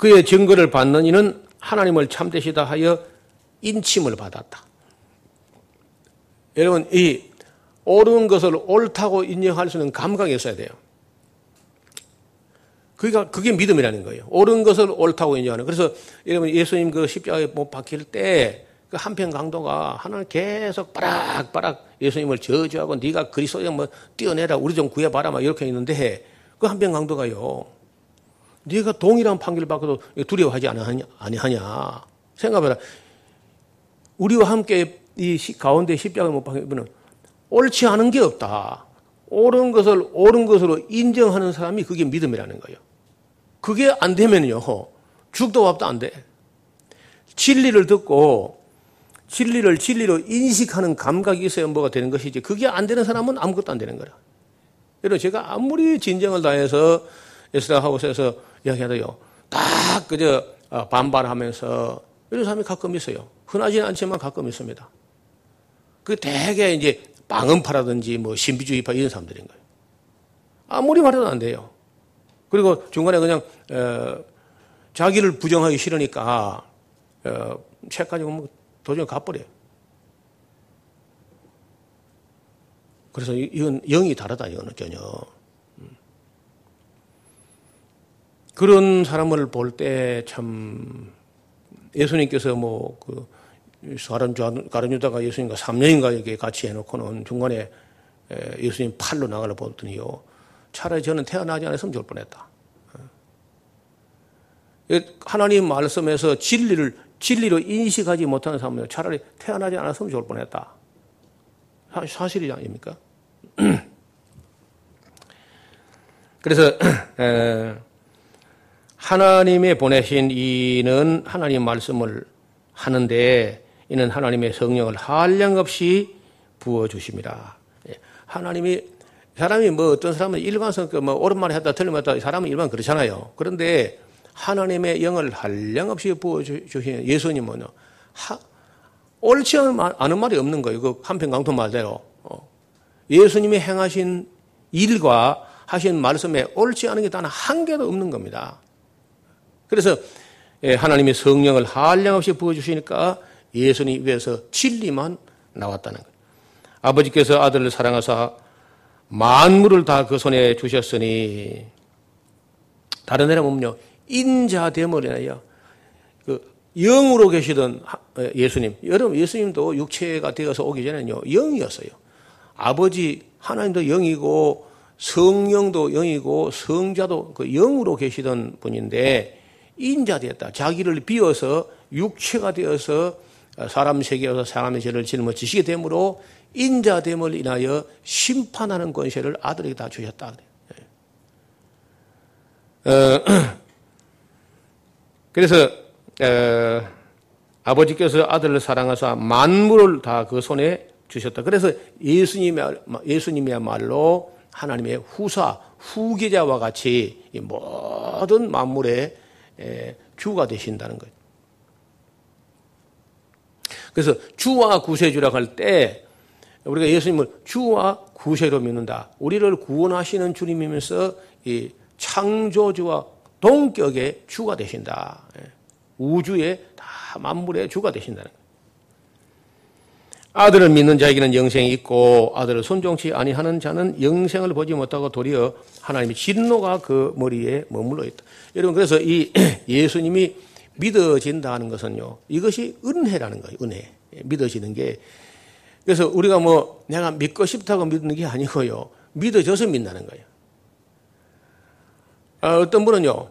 그의 증거를 받는 이는 하나님을 참되시다 하여 인침을 받았다. 여러분, 이 옳은 것을 옳다고 인정할 수 있는 감각이 있어야 돼요. 그러니까 그게 믿음이라는 거예요. 옳은 것을 옳다고 인정하는. 그래서 여러분 예수님 그 십자가에 못 박힐 때 그 한편 강도가 하나는 계속 빠락빠락 예수님을 저주하고 네가 그리스도야 뭐 뛰어내라 우리 좀 구해봐라 막 이렇게 있는데 그 한편 강도가요. 네가 동일한 판결을 받고도 두려워하지 아니하냐. 생각해봐라. 우리와 함께 이 가운데 십자가 못 박히면 옳지 않은 게 없다. 옳은 것을 옳은 것으로 인정하는 사람이 그게 믿음이라는 거예요. 그게 안 되면요. 죽도 밥도 안 돼. 진리를 듣고 진리를 진리로 인식하는 감각이 있어야 뭐가 되는 것이지. 그게 안 되는 사람은 아무것도 안 되는 거라. 여러분 제가 아무리 진정을 다해서 에스라 하우스에서 이야기하다요. 딱 그저 어, 반발하면서 이런 사람이 가끔 있어요. 흔하지는 않지만 가끔 있습니다. 그 대개 이제 빵은파라든지 뭐 신비주의파 이런 사람들인 거예요. 아무리 말해도 안 돼요. 그리고 중간에 그냥 어, 자기를 부정하기 싫으니까 어, 책 가지고 뭐 도중에 가버려요. 그래서 이건 영이 다르다 이거는 전혀. 음. 그런 사람을 볼 때 참 예수님께서 뭐그 가른 유다가 예수님과 3년인가 이렇게 같이 해놓고는 중간에 예수님 팔로 나가려 보더니요. 차라리 저는 태어나지 않았으면 좋을 뻔했다. 어. 하나님 말씀에서 진리를 진리로 인식하지 못하는 사람은 차라리 태어나지 않았으면 좋을 뻔했다. 사실이 아닙니까? [CLEARS THROAT] 그래서 [CLEARS THROAT] 하나님의 보내신 이는 하나님 말씀을 하는데 이는 하나님의 성령을 한량 없이 부어 주십니다. 예, 하나님이 사람이 뭐 어떤 사람은 일반성 뭐 말을 했다 말했다 사람은 일반 그렇잖아요. 그런데 하나님의 영을 한량 없이 부어 주신 예수님은 하, 옳지 않은 말이 없는 거예요. 그 한편 강토 말대로 어. 예수님이 행하신 일과 하신 말씀에 옳지 않은 게 단 한 개도 없는 겁니다. 그래서 예, 하나님의 성령을 한량없이 부어주시니까 예수님 입에서 진리만 나왔다는 거예요. 아버지께서 아들을 사랑하사 만물을 다 그 손에 주셨으니 다른 데는 보면요 인자됨을 인하여 그 영으로 계시던 예수님 여러분 예수님도 육체가 되어서 오기 전에는요 영이었어요. 아버지 하나님도 영이고 성령도 영이고 성자도 그 영으로 계시던 분인데 인자되었다. 자기를 비워서 육체가 되어서 사람 세계에서 사람의 죄를 짊어지시게 되므로 인자됨을 인하여 심판하는 권세를 아들에게 다 주셨다. 어, [CLEARS THROAT] 그래서 어, 아버지께서 아들을 사랑하사 만물을 다 그 손에 주셨다. 그래서 예수님이야말로 하나님의 후사, 후계자와 같이 모든 만물의 주가 되신다는 거예요. 그래서 주와 구세주라고 할 때 우리가 예수님을 주와 구세로 믿는다. 우리를 구원하시는 주님이면서 이 창조주와 동격의 주가 되신다. 예. 우주의 다 만물의 주가 되신다는. 아들을 믿는 자에게는 영생이 있고 아들을 손종치 아니하는 자는 영생을 보지 못하고 도리어 하나님의 진노가 그 머리에 머물러 있다. 여러분 그래서 이 [CLEARS THROAT] 예수님이 믿어진다는 것은요. 이것이 은혜라는 거예요. 은혜. 믿어지는 게 그래서 우리가 뭐 내가 믿고 싶다고 믿는 게 아니고요. 믿어져서 믿는 거예요. 아, 어떤 분은요.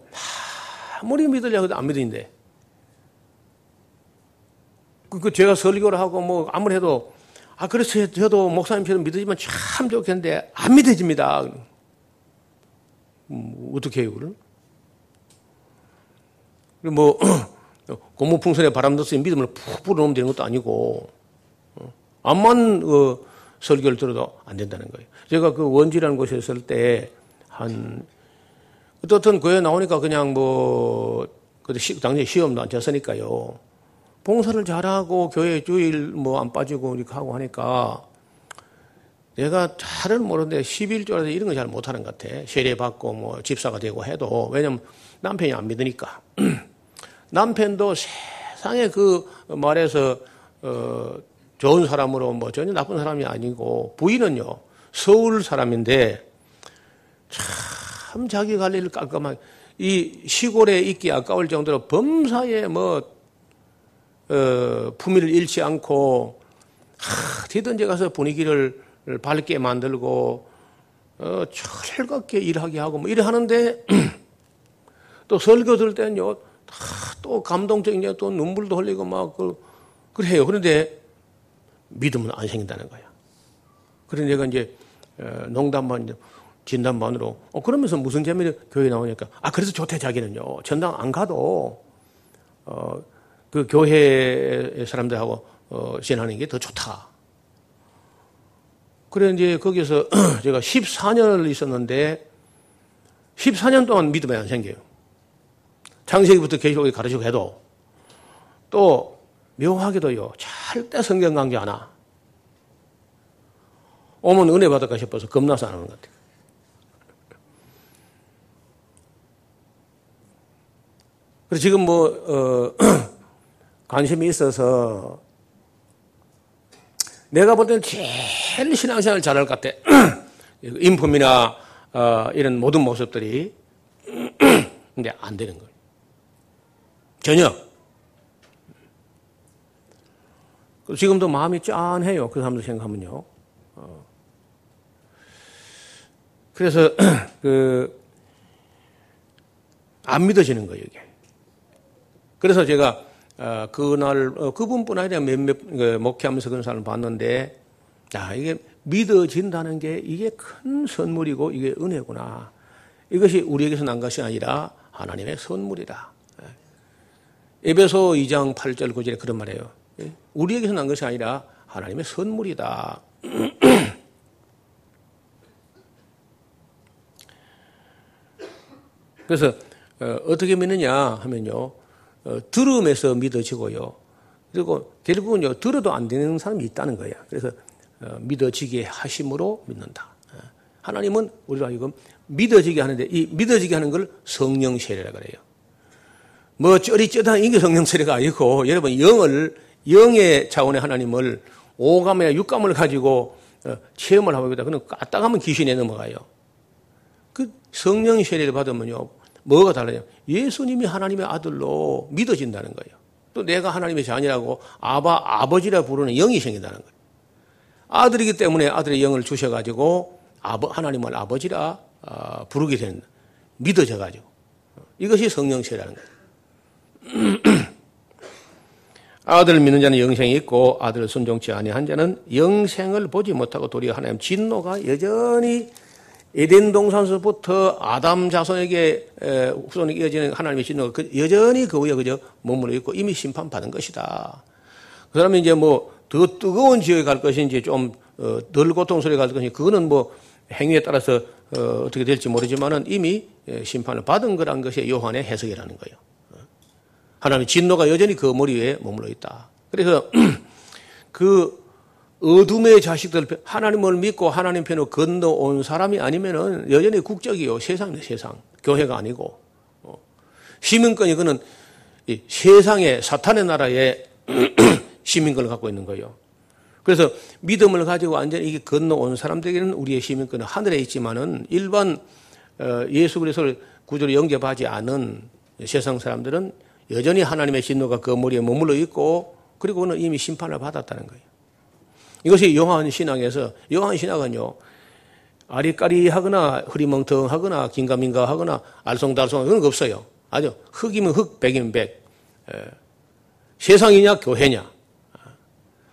아무리 믿으려고 해도 안 믿는데 그, 그 제가 설교를 하고 뭐 아무리 해도 아, 그래서 저도 목사님처럼 믿어지면 참 좋겠는데 안 믿어집니다. 음, 어떻게 해요, 그걸? 뭐, [CLEARS THROAT] 고무풍선에 바람 넣어서 믿음을 푹 불어넣으면 되는 것도 아니고, 어, 암만 어, 설교를 들어도 안 된다는 거예요. 제가 그 원지라는 곳에 있을 때, 한, 어떻든 교회 나오니까 그냥 뭐, 그 당시에 시험도 안 쳤으니까요. 봉사를 잘하고 교회 주일 뭐 안 빠지고 이렇게 하고 하니까 내가 잘은 모르는데 11조라서 이런 거 잘 못하는 것 같아. 세례 받고 뭐 집사가 되고 해도 왜냐면 남편이 안 믿으니까. [CLEARS THROAT] 남편도 세상에 그 말해서 어 좋은 사람으로 뭐 전혀 나쁜 사람이 아니고 부인은요. 서울 사람인데 참 자기 관리를 깔끔하게 이 시골에 있기 아까울 정도로 범사에 뭐 어, 품위를 잃지 않고 하, 어디든지 가서 분위기를 밝게 만들고 어, 즐겁게 일하게 하고 뭐 이래 하는데 [CLEARS THROAT] 또 설교 들 때는요 또 감동적인 또 눈물도 흘리고 막 그, 그래요. 그런데 믿음은 안 생긴다는 거야. 그래서 내가 이제 어, 농담만 진단만으로 어, 그러면서 무슨 재미로 교회 나오니까 아 그래서 좋대 자기는요 전당 안 가도 어, 그 교회 사람들하고 어, 지내는 게 더 좋다. 그래 이제 거기서 [CLEARS THROAT] 제가 14년을 있었는데 14년 동안 믿음이 안 생겨요. 창세기부터 계시록에 가르치고 해도 또 묘하게도요 절대 성경 강조 안 하. 오면 은혜 받을까 싶어서 겁나서 안 하는 것 같아요. 그래서 지금 뭐, 어, [CLEARS THROAT] 관심이 있어서 내가 볼 때는 제일 신앙생활 잘할 것 같아. [CLEARS THROAT] 인품이나 어, 이런 모든 모습들이 [CLEARS THROAT] 근데 안 되는 거예요. 전혀. 지금도 마음이 짠해요. 그 사람들 생각하면요. 어. 그래서 [CLEARS THROAT] 그 안 믿어지는 거예요, 이게. 그래서 제가 어, 그날 어, 그분뿐 아니라 몇몇 그 목회하면서 그런 사람을 봤는데 야 이게 믿어진다는 게 이게 큰 선물이고 이게 은혜구나. 이것이 우리에게서 난 것이 아니라 하나님의 선물이다. 예. 에베소 2장 8절 9절에 그런 말이에요. 예. 우리에게서 난 것이 아니라 하나님의 선물이다. [CLEARS THROAT] 그래서 어, 떻게 믿느냐 하면요. 어, 들음에서 믿어지고요. 그리고 결국은요, 들어도 안 되는 사람이 있다는 거예요. 그래서 어, 믿어지게 하심으로 믿는다. 어, 하나님은 우리로 하여금 믿어지게 하는데 이 믿어지게 하는 걸 성령 세례라 그래요. 뭐 쩌리쩌다한 이게 성령 세례가 아니고 여러분 영을 영의 차원의 하나님을 오감이나 육감을 가지고 체험을 하고 있다. 그는 까딱하면 귀신에 넘어가요. 그 성령 세례를 받으면요. 뭐가 달라요? 예수님이 하나님의 아들로 믿어진다는 거예요. 또 내가 하나님의 자녀라고 아바, 아버지라 부르는 영이 생긴다는 거예요. 아들이기 때문에 아들의 영을 주셔 가지고 아버, 하나님을 아버지라 아, 부르게 되는, 믿어져 가지고. 이것이 성령체라는 거예요. [CLEARS THROAT] 아들을 믿는 자는 영생이 있고 아들을 순종치 아니한 자는 영생을 보지 못하고 도리어 하나님 진노가 여전히 에덴 동산서부터 아담 자손에게 후손에게 이어지는 하나님의 진노가 그 여전히 그 위에 그저 머물러 있고 이미 심판받은 것이다. 그 사람이 이제 뭐 더 뜨거운 지역에 갈 것인지 좀덜 어, 고통스럽게 갈 것인지 그거는 뭐 행위에 따라서 어, 어떻게 될지 모르지만은 이미 심판을 받은 거란 것이 요한의 해석이라는 거예요. 하나님의 진노가 여전히 그 머리 위에 머물러 있다. 그래서 [CLEARS THROAT] 그 어둠의 자식들 하나님을 믿고 하나님 편으로 건너온 사람이 아니면은 여전히 국적이요 세상이네 세상 교회가 아니고 어. 시민권이 그는 세상의 사탄의 나라의 [CLEARS THROAT] 시민권을 갖고 있는 거예요. 그래서 믿음을 가지고 완전히 이게 건너온 사람들에게는 우리의 시민권은 하늘에 있지만은 일반 어, 예수 그리스도를 구조로 영접하지 않은 세상 사람들은 여전히 하나님의 진노가 그 머리에 머물러 있고 그리고 는 이미 심판을 받았다는 거예요. 이것이 요한 신앙에서 요한 신앙은요. 아리까리하거나 흐리멍텅하거나 긴가민가하거나 알쏭달쏭 그런 거 없어요. 아주 흑이면 흑, 백이면 백. 에. 세상이냐 교회냐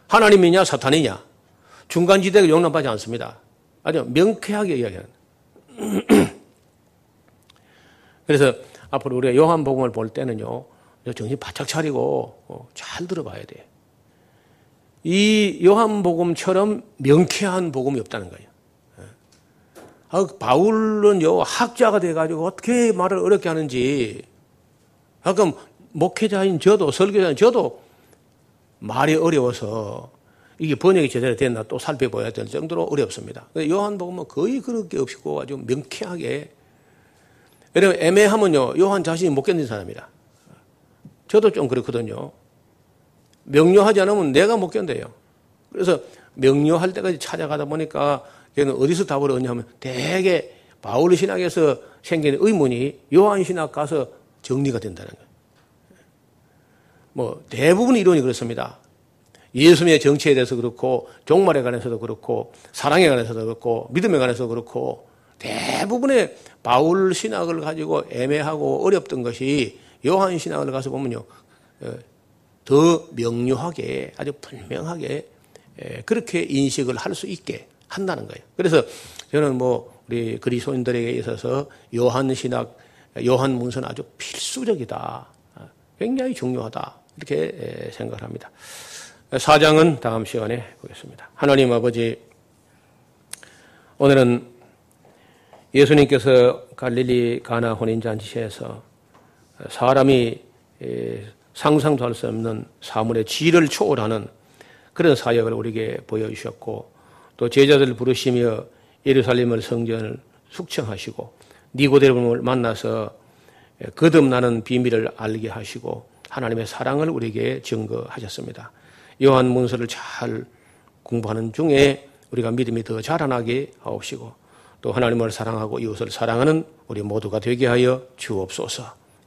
하나님이냐 사탄이냐 중간지대가 용납하지 않습니다. 아주 명쾌하게 이야기하는. [CLEARS THROAT] 그래서 앞으로 우리가 요한복음을 볼 때는요 정신 바짝 차리고 어, 잘 들어봐야 돼. 이 요한복음처럼 명쾌한 복음이 없다는 거예요. 예. 아, 바울은 요, 학자가 돼가지고 어떻게 말을 어렵게 하는지, 가끔 목회자인 저도, 설교자인 저도 말이 어려워서 이게 번역이 제대로 됐나 또 살펴봐야 될 정도로 어렵습니다. 요한복음은 거의 그럴 게 없고 아주 명쾌하게. 여러분, 애매하면요, 요한 자신이 못 견딘 사람이라. 저도 좀 그렇거든요. 명료하지 않으면 내가 못 견뎌요. 그래서 명료할 때까지 찾아가다 보니까 걔는 어디서 답을 얻냐면 대개 바울 신학에서 생긴 의문이 요한 신학 가서 정리가 된다는 거예요. 뭐 대부분 이론이 그렇습니다. 예수님의 정치에 대해서 그렇고 종말에 관해서도 그렇고 사랑에 관해서도 그렇고 믿음에 관해서도 그렇고 대부분의 바울 신학을 가지고 애매하고 어렵던 것이 요한 신학을 가서 보면요 어, 더 명료하게 아주 분명하게 그렇게 인식을 할 수 있게 한다는 거예요. 그래서 저는 뭐 우리 그리스도인들에게 있어서 요한 신학, 요한 문서는 아주 필수적이다. 굉장히 중요하다. 이렇게 생각을 합니다. 사장은 다음 시간에 보겠습니다. 하나님 아버지, 오늘은 예수님께서 갈릴리 가나 혼인잔치에서 사람이 상상도 할 수 없는 사물의 질을 초월하는 그런 사역을 우리에게 보여주셨고 또 제자들을 부르시며 예루살렘을 성전을 숙청하시고 니고데모를 만나서 거듭나는 비밀을 알게 하시고 하나님의 사랑을 우리에게 증거하셨습니다. 요한 문서를 잘 공부하는 중에 우리가 믿음이 더 자라나게 하옵시고 또 하나님을 사랑하고 이웃을 사랑하는 우리 모두가 되게 하여 주옵소서.